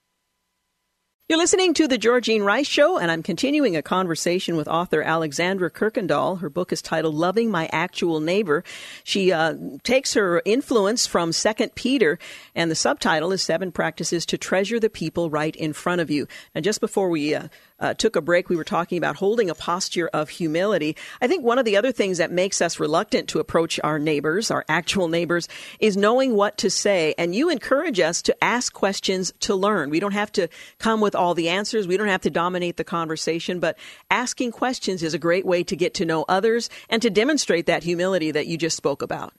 You're listening to the Georgene Rice Show, and I'm continuing a conversation with author Alexandra Kuykendall. Her book is titled "Loving My Actual Neighbor." She uh, takes her influence from Second Peter, and the subtitle is Seven Practices to Treasure the People Right in Front of You. And just before we uh, uh, took a break, we were talking about holding a posture of humility. I think one of the other things that makes us reluctant to approach our neighbors, our actual neighbors, is knowing what to say. And you encourage us to ask questions to learn. We don't have to come with all the answers. We don't have to dominate the conversation, but asking questions is a great way to get to know others and to demonstrate that humility that you just spoke about.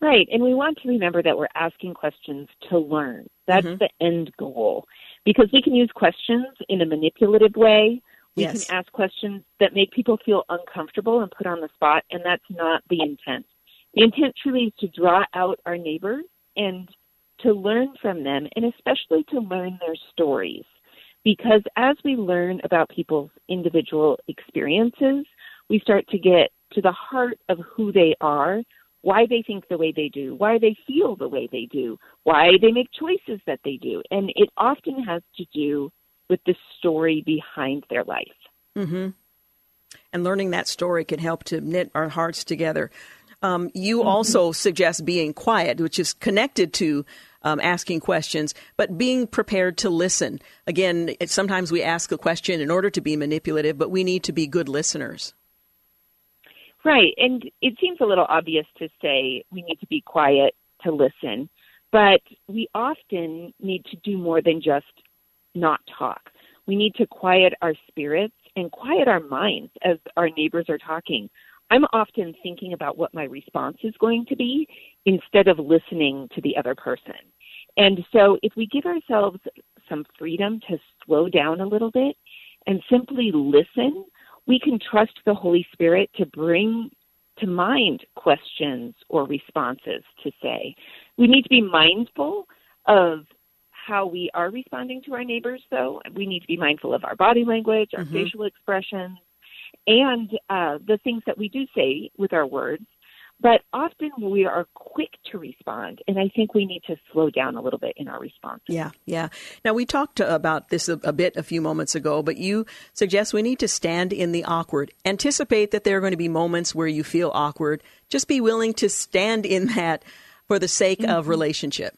Right. And we want to remember that we're asking questions to learn. That's mm-hmm. the end goal because we can use questions in a manipulative way. We yes. can ask questions that make people feel uncomfortable and put on the spot, and that's not the intent. The intent truly is to draw out our neighbors and to learn from them, and especially to learn their stories. Because as we learn about people's individual experiences, we start to get to the heart of who they are, why they think the way they do, why they feel the way they do, why they make choices that they do. And it often has to do with the story behind their life. Mm-hmm. And learning that story can help to knit our hearts together. Um, you mm-hmm. also suggest being quiet, which is connected to um, asking questions, but being prepared to listen. Again, sometimes we ask a question in order to be manipulative, but we need to be good listeners. Right. And it seems a little obvious to say we need to be quiet to listen, but we often need to do more than just not talk. We need to quiet our spirits and quiet our minds as our neighbors are talking. I'm often thinking about what my response is going to be instead of listening to the other person. And so if we give ourselves some freedom to slow down a little bit and simply listen, we can trust the Holy Spirit to bring to mind questions or responses to say. We need to be mindful of how we are responding to our neighbors, though. We need to be mindful of our body language, our mm-hmm. facial expressions, and uh, the things that we do say with our words but often we are quick to respond, and I think we need to slow down a little bit in our response. Yeah, yeah. Now, we talked about this a, a, bit a few moments ago, but you suggest we need to stand in the awkward. Anticipate that there are going to be moments where you feel awkward. Just be willing to stand in that for the sake mm-hmm. of relationship.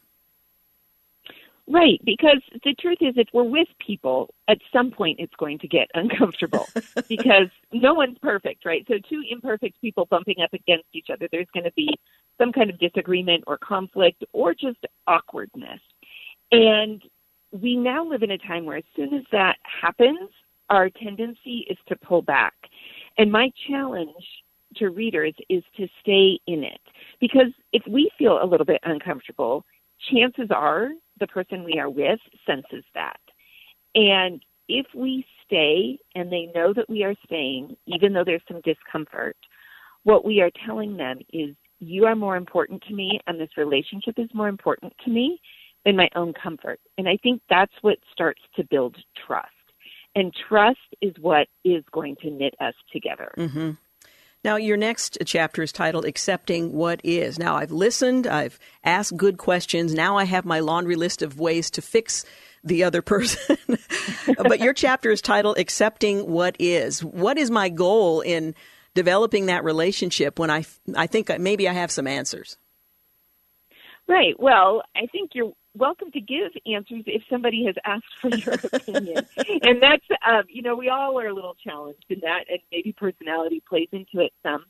Right, because the truth is, if we're with people, at some point it's going to get uncomfortable because no one's perfect, right? So, two imperfect people bumping up against each other, there's going to be some kind of disagreement or conflict or just awkwardness. And we now live in a time where as soon as that happens, our tendency is to pull back. And my challenge to readers is to stay in it because if we feel a little bit uncomfortable, chances are the person we are with senses that. And if we stay and they know that we are staying, even though there's some discomfort, what we are telling them is, you are more important to me and this relationship is more important to me than my own comfort. And I think that's what starts to build trust. And trust is what is going to knit us together. Mm-hmm. Now, your next chapter is titled Accepting What Is. Now, I've listened, I've asked good questions. Now I have my laundry list of ways to fix the other person. but your chapter is titled Accepting What Is. What is my goal in developing that relationship when I, I think maybe I have some answers? Right. Well, I think you're welcome to give answers if somebody has asked for your opinion. and that's, um, you know, we all are a little challenged in that, and maybe personality plays into it some.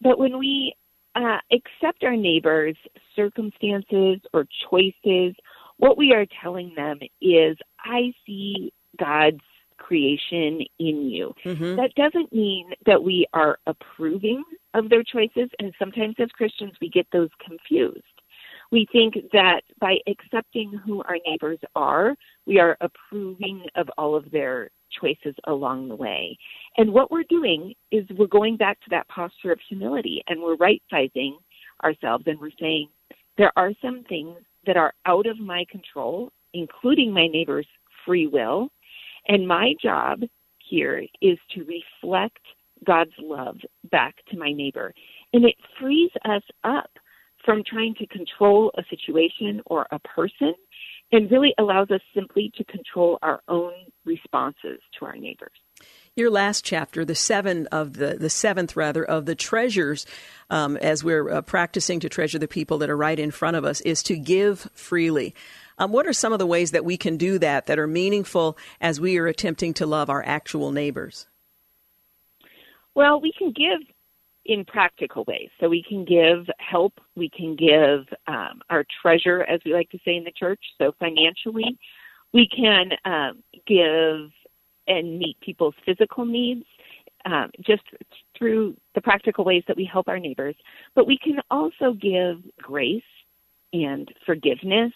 But when we uh, accept our neighbors' circumstances or choices, what we are telling them is, I see God's creation in you. Mm-hmm. That doesn't mean that we are approving of their choices, and sometimes as Christians we get those confused. We think that by accepting who our neighbors are, we are approving of all of their choices along the way. And what we're doing is we're going back to that posture of humility and we're right sizing ourselves and we're saying, there are some things that are out of my control, including my neighbor's free will. And my job here is to reflect God's love back to my neighbor. And it frees us up from trying to control a situation or a person and really allows us simply to control our own responses to our neighbors. Your last chapter, the seven of the the seventh rather of the treasures, um, as we're uh, practicing to treasure the people that are right in front of us, is to give freely. Um, what are some of the ways that we can do that that are meaningful as we are attempting to love our actual neighbors? Well, we can give in practical ways. So we can give help, we can give um, our treasure, as we like to say in the church. So financially, we can um, give and meet people's physical needs. Um, just through the practical ways that we help our neighbors, but we can also give grace and forgiveness.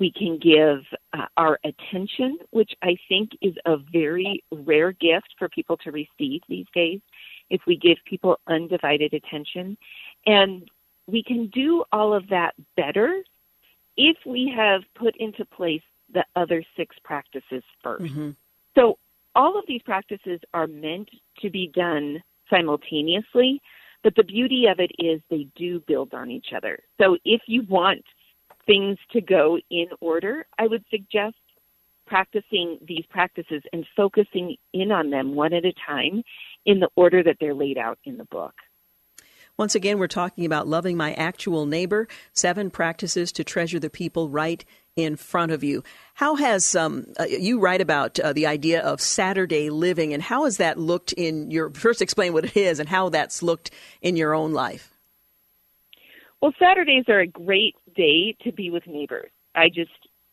We can give uh, our attention, which I think is a very rare gift for people to receive these days if we give people undivided attention. And we can do all of that better if we have put into place the other six practices 1st mm-hmm. So all of these practices are meant to be done simultaneously, but the beauty of it is they do build on each other. So if you want things to go in order, I would suggest practicing these practices and focusing in on them one at a time in the order that they're laid out in the book. Once again, we're talking about loving my actual neighbor, seven practices to treasure the people right in front of you. How has um, uh, you write about uh, the idea of Saturday living, and how has that looked in your? First, explain what it is and how that's looked in your own life. Well, Saturdays are a great day to be with neighbors. I just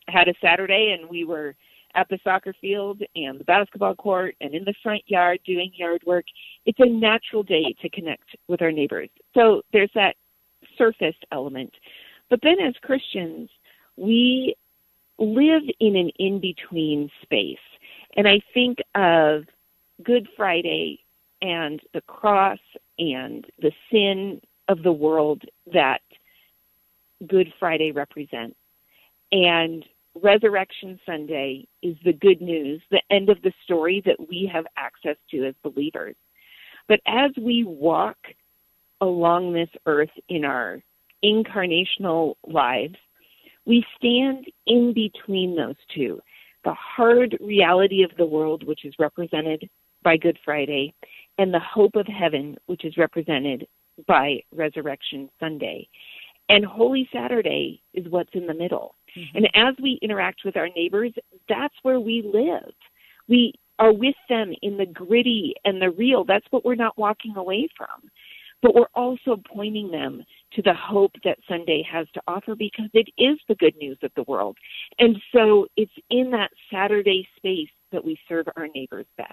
had a Saturday, and we were at the soccer field and the basketball court and in the front yard doing yard work. It's a natural day to connect with our neighbors. So there's that surface element. But then as Christians, we live in an in between space. And I think of Good Friday and the cross and the sin of the world that Good Friday represents. And Resurrection Sunday is the good news, the end of the story that we have access to as believers. But as we walk along this earth in our incarnational lives, we stand in between those two the hard reality of the world, which is represented by Good Friday, and the hope of heaven, which is represented by Resurrection Sunday. And Holy Saturday is what's in the middle. Mm-hmm. And as we interact with our neighbors, that's where we live. We are with them in the gritty and the real. That's what we're not walking away from. But we're also pointing them to the hope that Sunday has to offer because it is the good news of the world. And so it's in that Saturday space that we serve our neighbors best.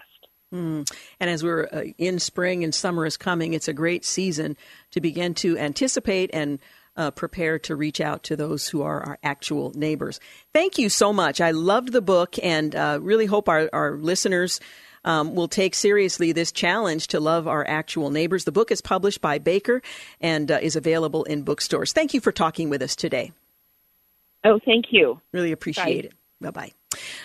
Mm. And as we're uh, in spring and summer is coming, it's a great season to begin to anticipate and uh, prepare to reach out to those who are our actual neighbors. Thank you so much. I loved the book and uh, really hope our, our listeners. Um, will take seriously this challenge to love our actual neighbors. The book is published by Baker and uh, is available in bookstores. Thank you for talking with us today. Oh, thank you. Really appreciate Bye. it. Bye bye.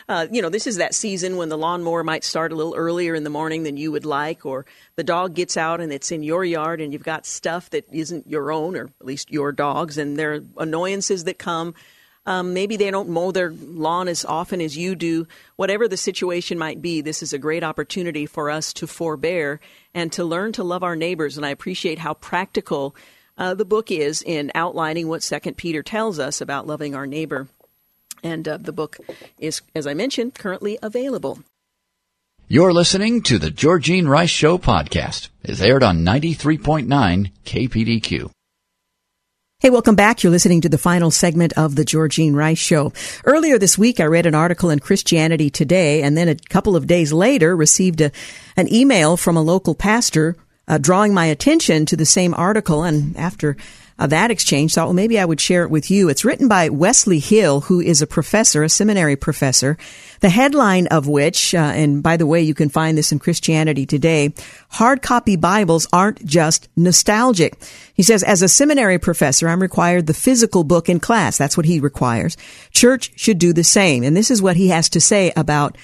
Uh, you know, this is that season when the lawnmower might start a little earlier in the morning than you would like, or the dog gets out and it's in your yard and you've got stuff that isn't your own, or at least your dog's, and there are annoyances that come. Um, maybe they don't mow their lawn as often as you do. Whatever the situation might be, this is a great opportunity for us to forbear and to learn to love our neighbors. And I appreciate how practical uh, the book is in outlining what Second Peter tells us about loving our neighbor. And uh, the book is, as I mentioned, currently available. You're listening to the Georgene Rice Show podcast. It's aired on 93.9 KPDQ. Hey, welcome back. You're listening to the final segment of the Georgene Rice Show. Earlier this week, I read an article in Christianity Today, and then a couple of days later, received a, an email from a local pastor uh, drawing my attention to the same article. And after uh, that exchange, thought, well, maybe I would share it with you. It's written by Wesley Hill, who is a professor, a seminary professor, the headline of which, uh, and by the way, you can find this in Christianity Today, hard copy Bibles aren't just nostalgic. He says, as a seminary professor, I'm required the physical book in class. That's what he requires. Church should do the same. And this is what he has to say about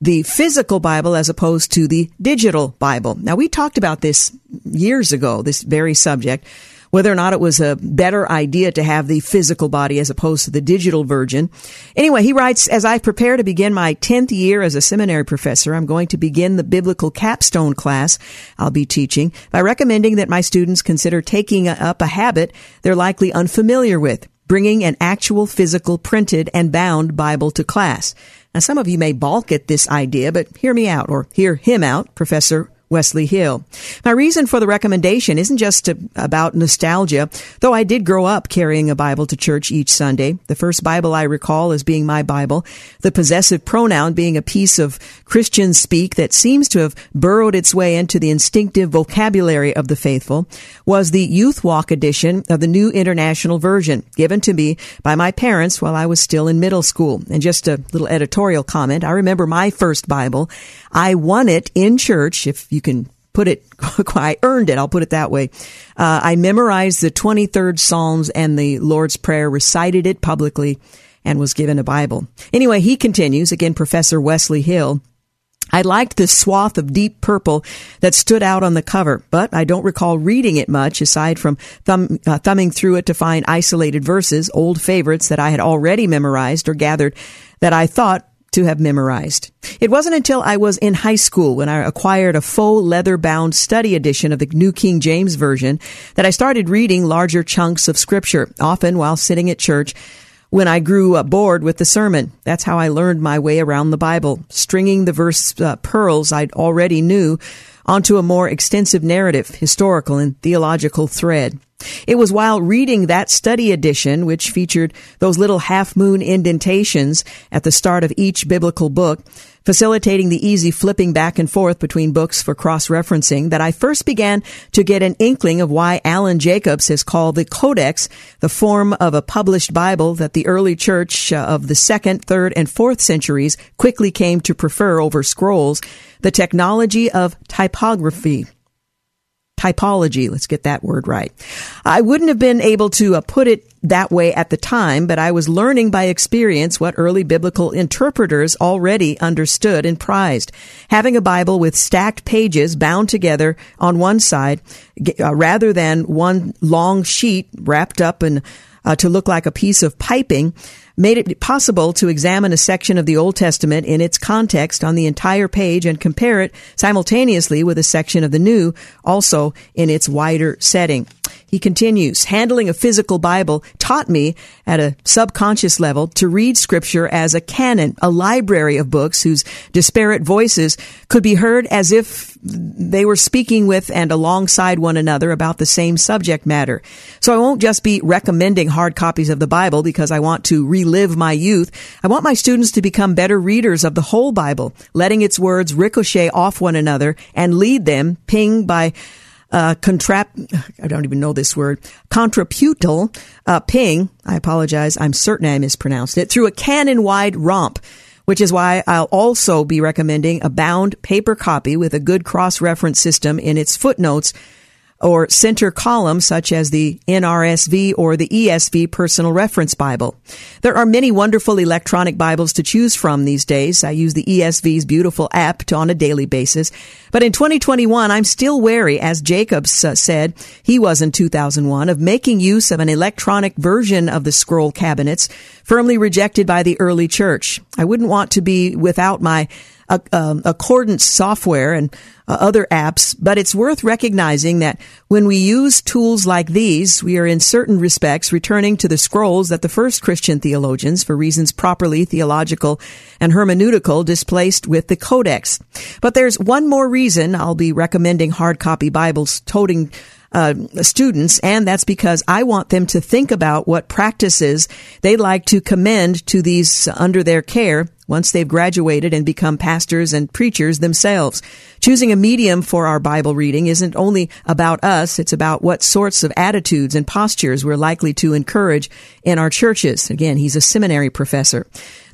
the physical Bible as opposed to the digital Bible. Now, we talked about this years ago, this very subject whether or not it was a better idea to have the physical body as opposed to the digital version. Anyway, he writes, as I prepare to begin my 10th year as a seminary professor, I'm going to begin the biblical capstone class I'll be teaching by recommending that my students consider taking up a habit they're likely unfamiliar with, bringing an actual physical printed and bound Bible to class. Now, some of you may balk at this idea, but hear me out or hear him out, Professor Wesley Hill. My reason for the recommendation isn't just to, about nostalgia, though I did grow up carrying a Bible to church each Sunday. The first Bible I recall as being my Bible, the possessive pronoun being a piece of Christian speak that seems to have burrowed its way into the instinctive vocabulary of the faithful, was the Youth Walk edition of the New International Version, given to me by my parents while I was still in middle school. And just a little editorial comment, I remember my first Bible. I won it in church, if you can put it, I earned it, I'll put it that way. Uh, I memorized the 23rd Psalms and the Lord's Prayer, recited it publicly, and was given a Bible. Anyway, he continues, again, Professor Wesley Hill. I liked the swath of deep purple that stood out on the cover, but I don't recall reading it much aside from thumb, uh, thumbing through it to find isolated verses, old favorites that I had already memorized or gathered that I thought to have memorized. It wasn't until I was in high school when I acquired a faux leather bound study edition of the New King James Version that I started reading larger chunks of scripture, often while sitting at church when I grew bored with the sermon. That's how I learned my way around the Bible, stringing the verse uh, pearls I'd already knew onto a more extensive narrative, historical and theological thread. It was while reading that study edition, which featured those little half moon indentations at the start of each biblical book, facilitating the easy flipping back and forth between books for cross-referencing, that I first began to get an inkling of why Alan Jacobs has called the Codex the form of a published Bible that the early church uh, of the second, third, and fourth centuries quickly came to prefer over scrolls, the technology of typography typology. Let's get that word right. I wouldn't have been able to uh, put it that way at the time, but I was learning by experience what early biblical interpreters already understood and prized. Having a Bible with stacked pages bound together on one side, uh, rather than one long sheet wrapped up and uh, to look like a piece of piping, made it possible to examine a section of the Old Testament in its context on the entire page and compare it simultaneously with a section of the New, also in its wider setting. He continues, handling a physical Bible taught me at a subconscious level to read scripture as a canon, a library of books whose disparate voices could be heard as if they were speaking with and alongside one another about the same subject matter. So I won't just be recommending hard copies of the Bible because I want to relive my youth. I want my students to become better readers of the whole Bible, letting its words ricochet off one another and lead them, ping by uh, contrap, I don't even know this word, contrapuntal uh, ping, I apologize, I'm certain I mispronounced it, through a canon wide romp which is why I'll also be recommending a bound paper copy with a good cross reference system in its footnotes or center column such as the NRSV or the ESV Personal Reference Bible. There are many wonderful electronic Bibles to choose from these days. I use the ESV's beautiful app to, on a daily basis. But in 2021, I'm still wary, as Jacobs uh, said he was in 2001, of making use of an electronic version of the scroll cabinets firmly rejected by the early church. I wouldn't want to be without my uh, accordance software and uh, other apps, but it's worth recognizing that when we use tools like these, we are in certain respects returning to the scrolls that the first Christian theologians, for reasons properly theological and hermeneutical, displaced with the Codex. But there's one more reason I'll be recommending hard copy Bibles toting uh, students, and that's because I want them to think about what practices they'd like to commend to these under their care once they've graduated and become pastors and preachers themselves. Choosing a medium for our Bible reading isn't only about us, it's about what sorts of attitudes and postures we're likely to encourage in our churches. Again, he's a seminary professor.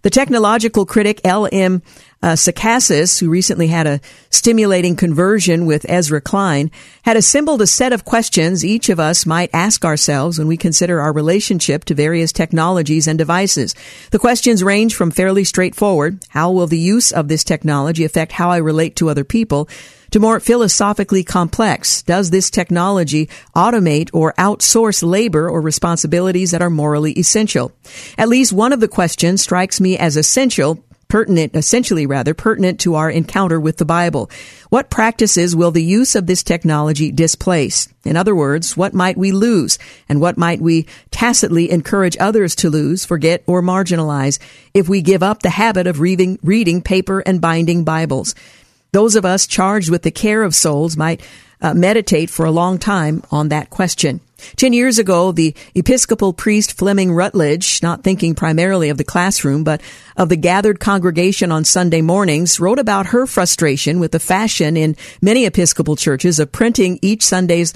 The technological critic L.M. Uh, who recently had a stimulating conversion with Ezra Klein, had assembled a set of questions each of us might ask ourselves when we consider our relationship to various technologies and devices. The questions range from fairly straightforward, how will the use of this technology affect how I relate to other people, to more philosophically complex, does this technology automate or outsource labor or responsibilities that are morally essential? At least one of the questions strikes me as essential pertinent, essentially rather, pertinent to our encounter with the Bible. What practices will the use of this technology displace? In other words, what might we lose? And what might we tacitly encourage others to lose, forget, or marginalize if we give up the habit of reading, reading paper and binding Bibles? Those of us charged with the care of souls might uh, meditate for a long time on that question. Ten years ago, the Episcopal priest Fleming Rutledge, not thinking primarily of the classroom, but of the gathered congregation on Sunday mornings, wrote about her frustration with the fashion in many Episcopal churches of printing each Sunday's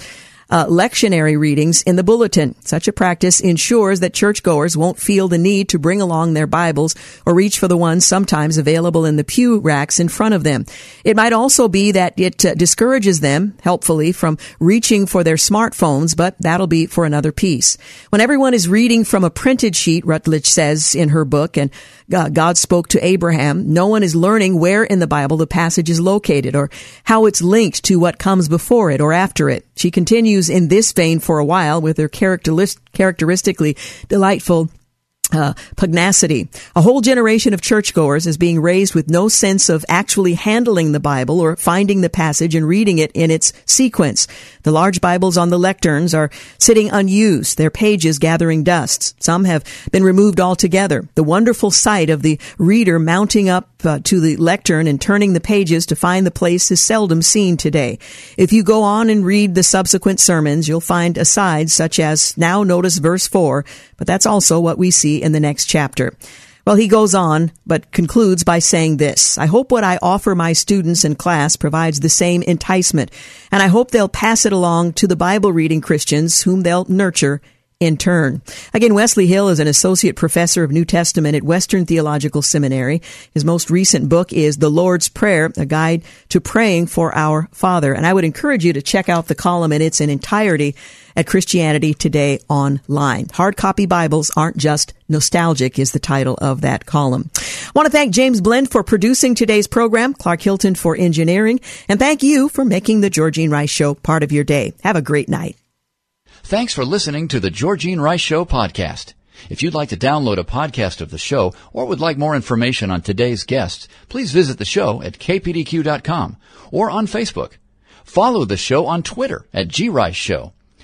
uh, lectionary readings in the bulletin. Such a practice ensures that churchgoers won't feel the need to bring along their Bibles or reach for the ones sometimes available in the pew racks in front of them. It might also be that it uh, discourages them, helpfully, from reaching for their smartphones, but that'll be for another piece. When everyone is reading from a printed sheet, Rutledge says in her book, and Uh, God spoke to Abraham. No one is learning where in the Bible the passage is located or how it's linked to what comes before it or after it. She continues in this vein for a while with her characteristically delightful uh, pugnacity. A whole generation of churchgoers is being raised with no sense of actually handling the Bible or finding the passage and reading it in its sequence. The large Bibles on the lecterns are sitting unused, their pages gathering dust. Some have been removed altogether. The wonderful sight of the reader mounting up uh, to the lectern and turning the pages to find the place is seldom seen today. If you go on and read the subsequent sermons, you'll find asides such as, now notice verse 4, but that's also what we see in the next chapter. Well, he goes on, but concludes by saying this. I hope what I offer my students in class provides the same enticement, and I hope they'll pass it along to the Bible reading Christians whom they'll nurture in turn. Again, Wesley Hill is an associate professor of New Testament at Western Theological Seminary. His most recent book is The Lord's Prayer, a guide to praying for our Father. And I would encourage you to check out the column in its entirety at Christianity Today online. Hard copy Bibles aren't just nostalgic is the title of that column. I want to thank James Blend for producing today's program, Clark Hilton for engineering, and thank you for making the Georgene Rice Show part of your day. Have a great night. Thanks for listening to the Georgene Rice Show podcast. If you'd like to download a podcast of the show or would like more information on today's guests, please visit the show at kpdq.com or on Facebook. Follow the show on Twitter at grice show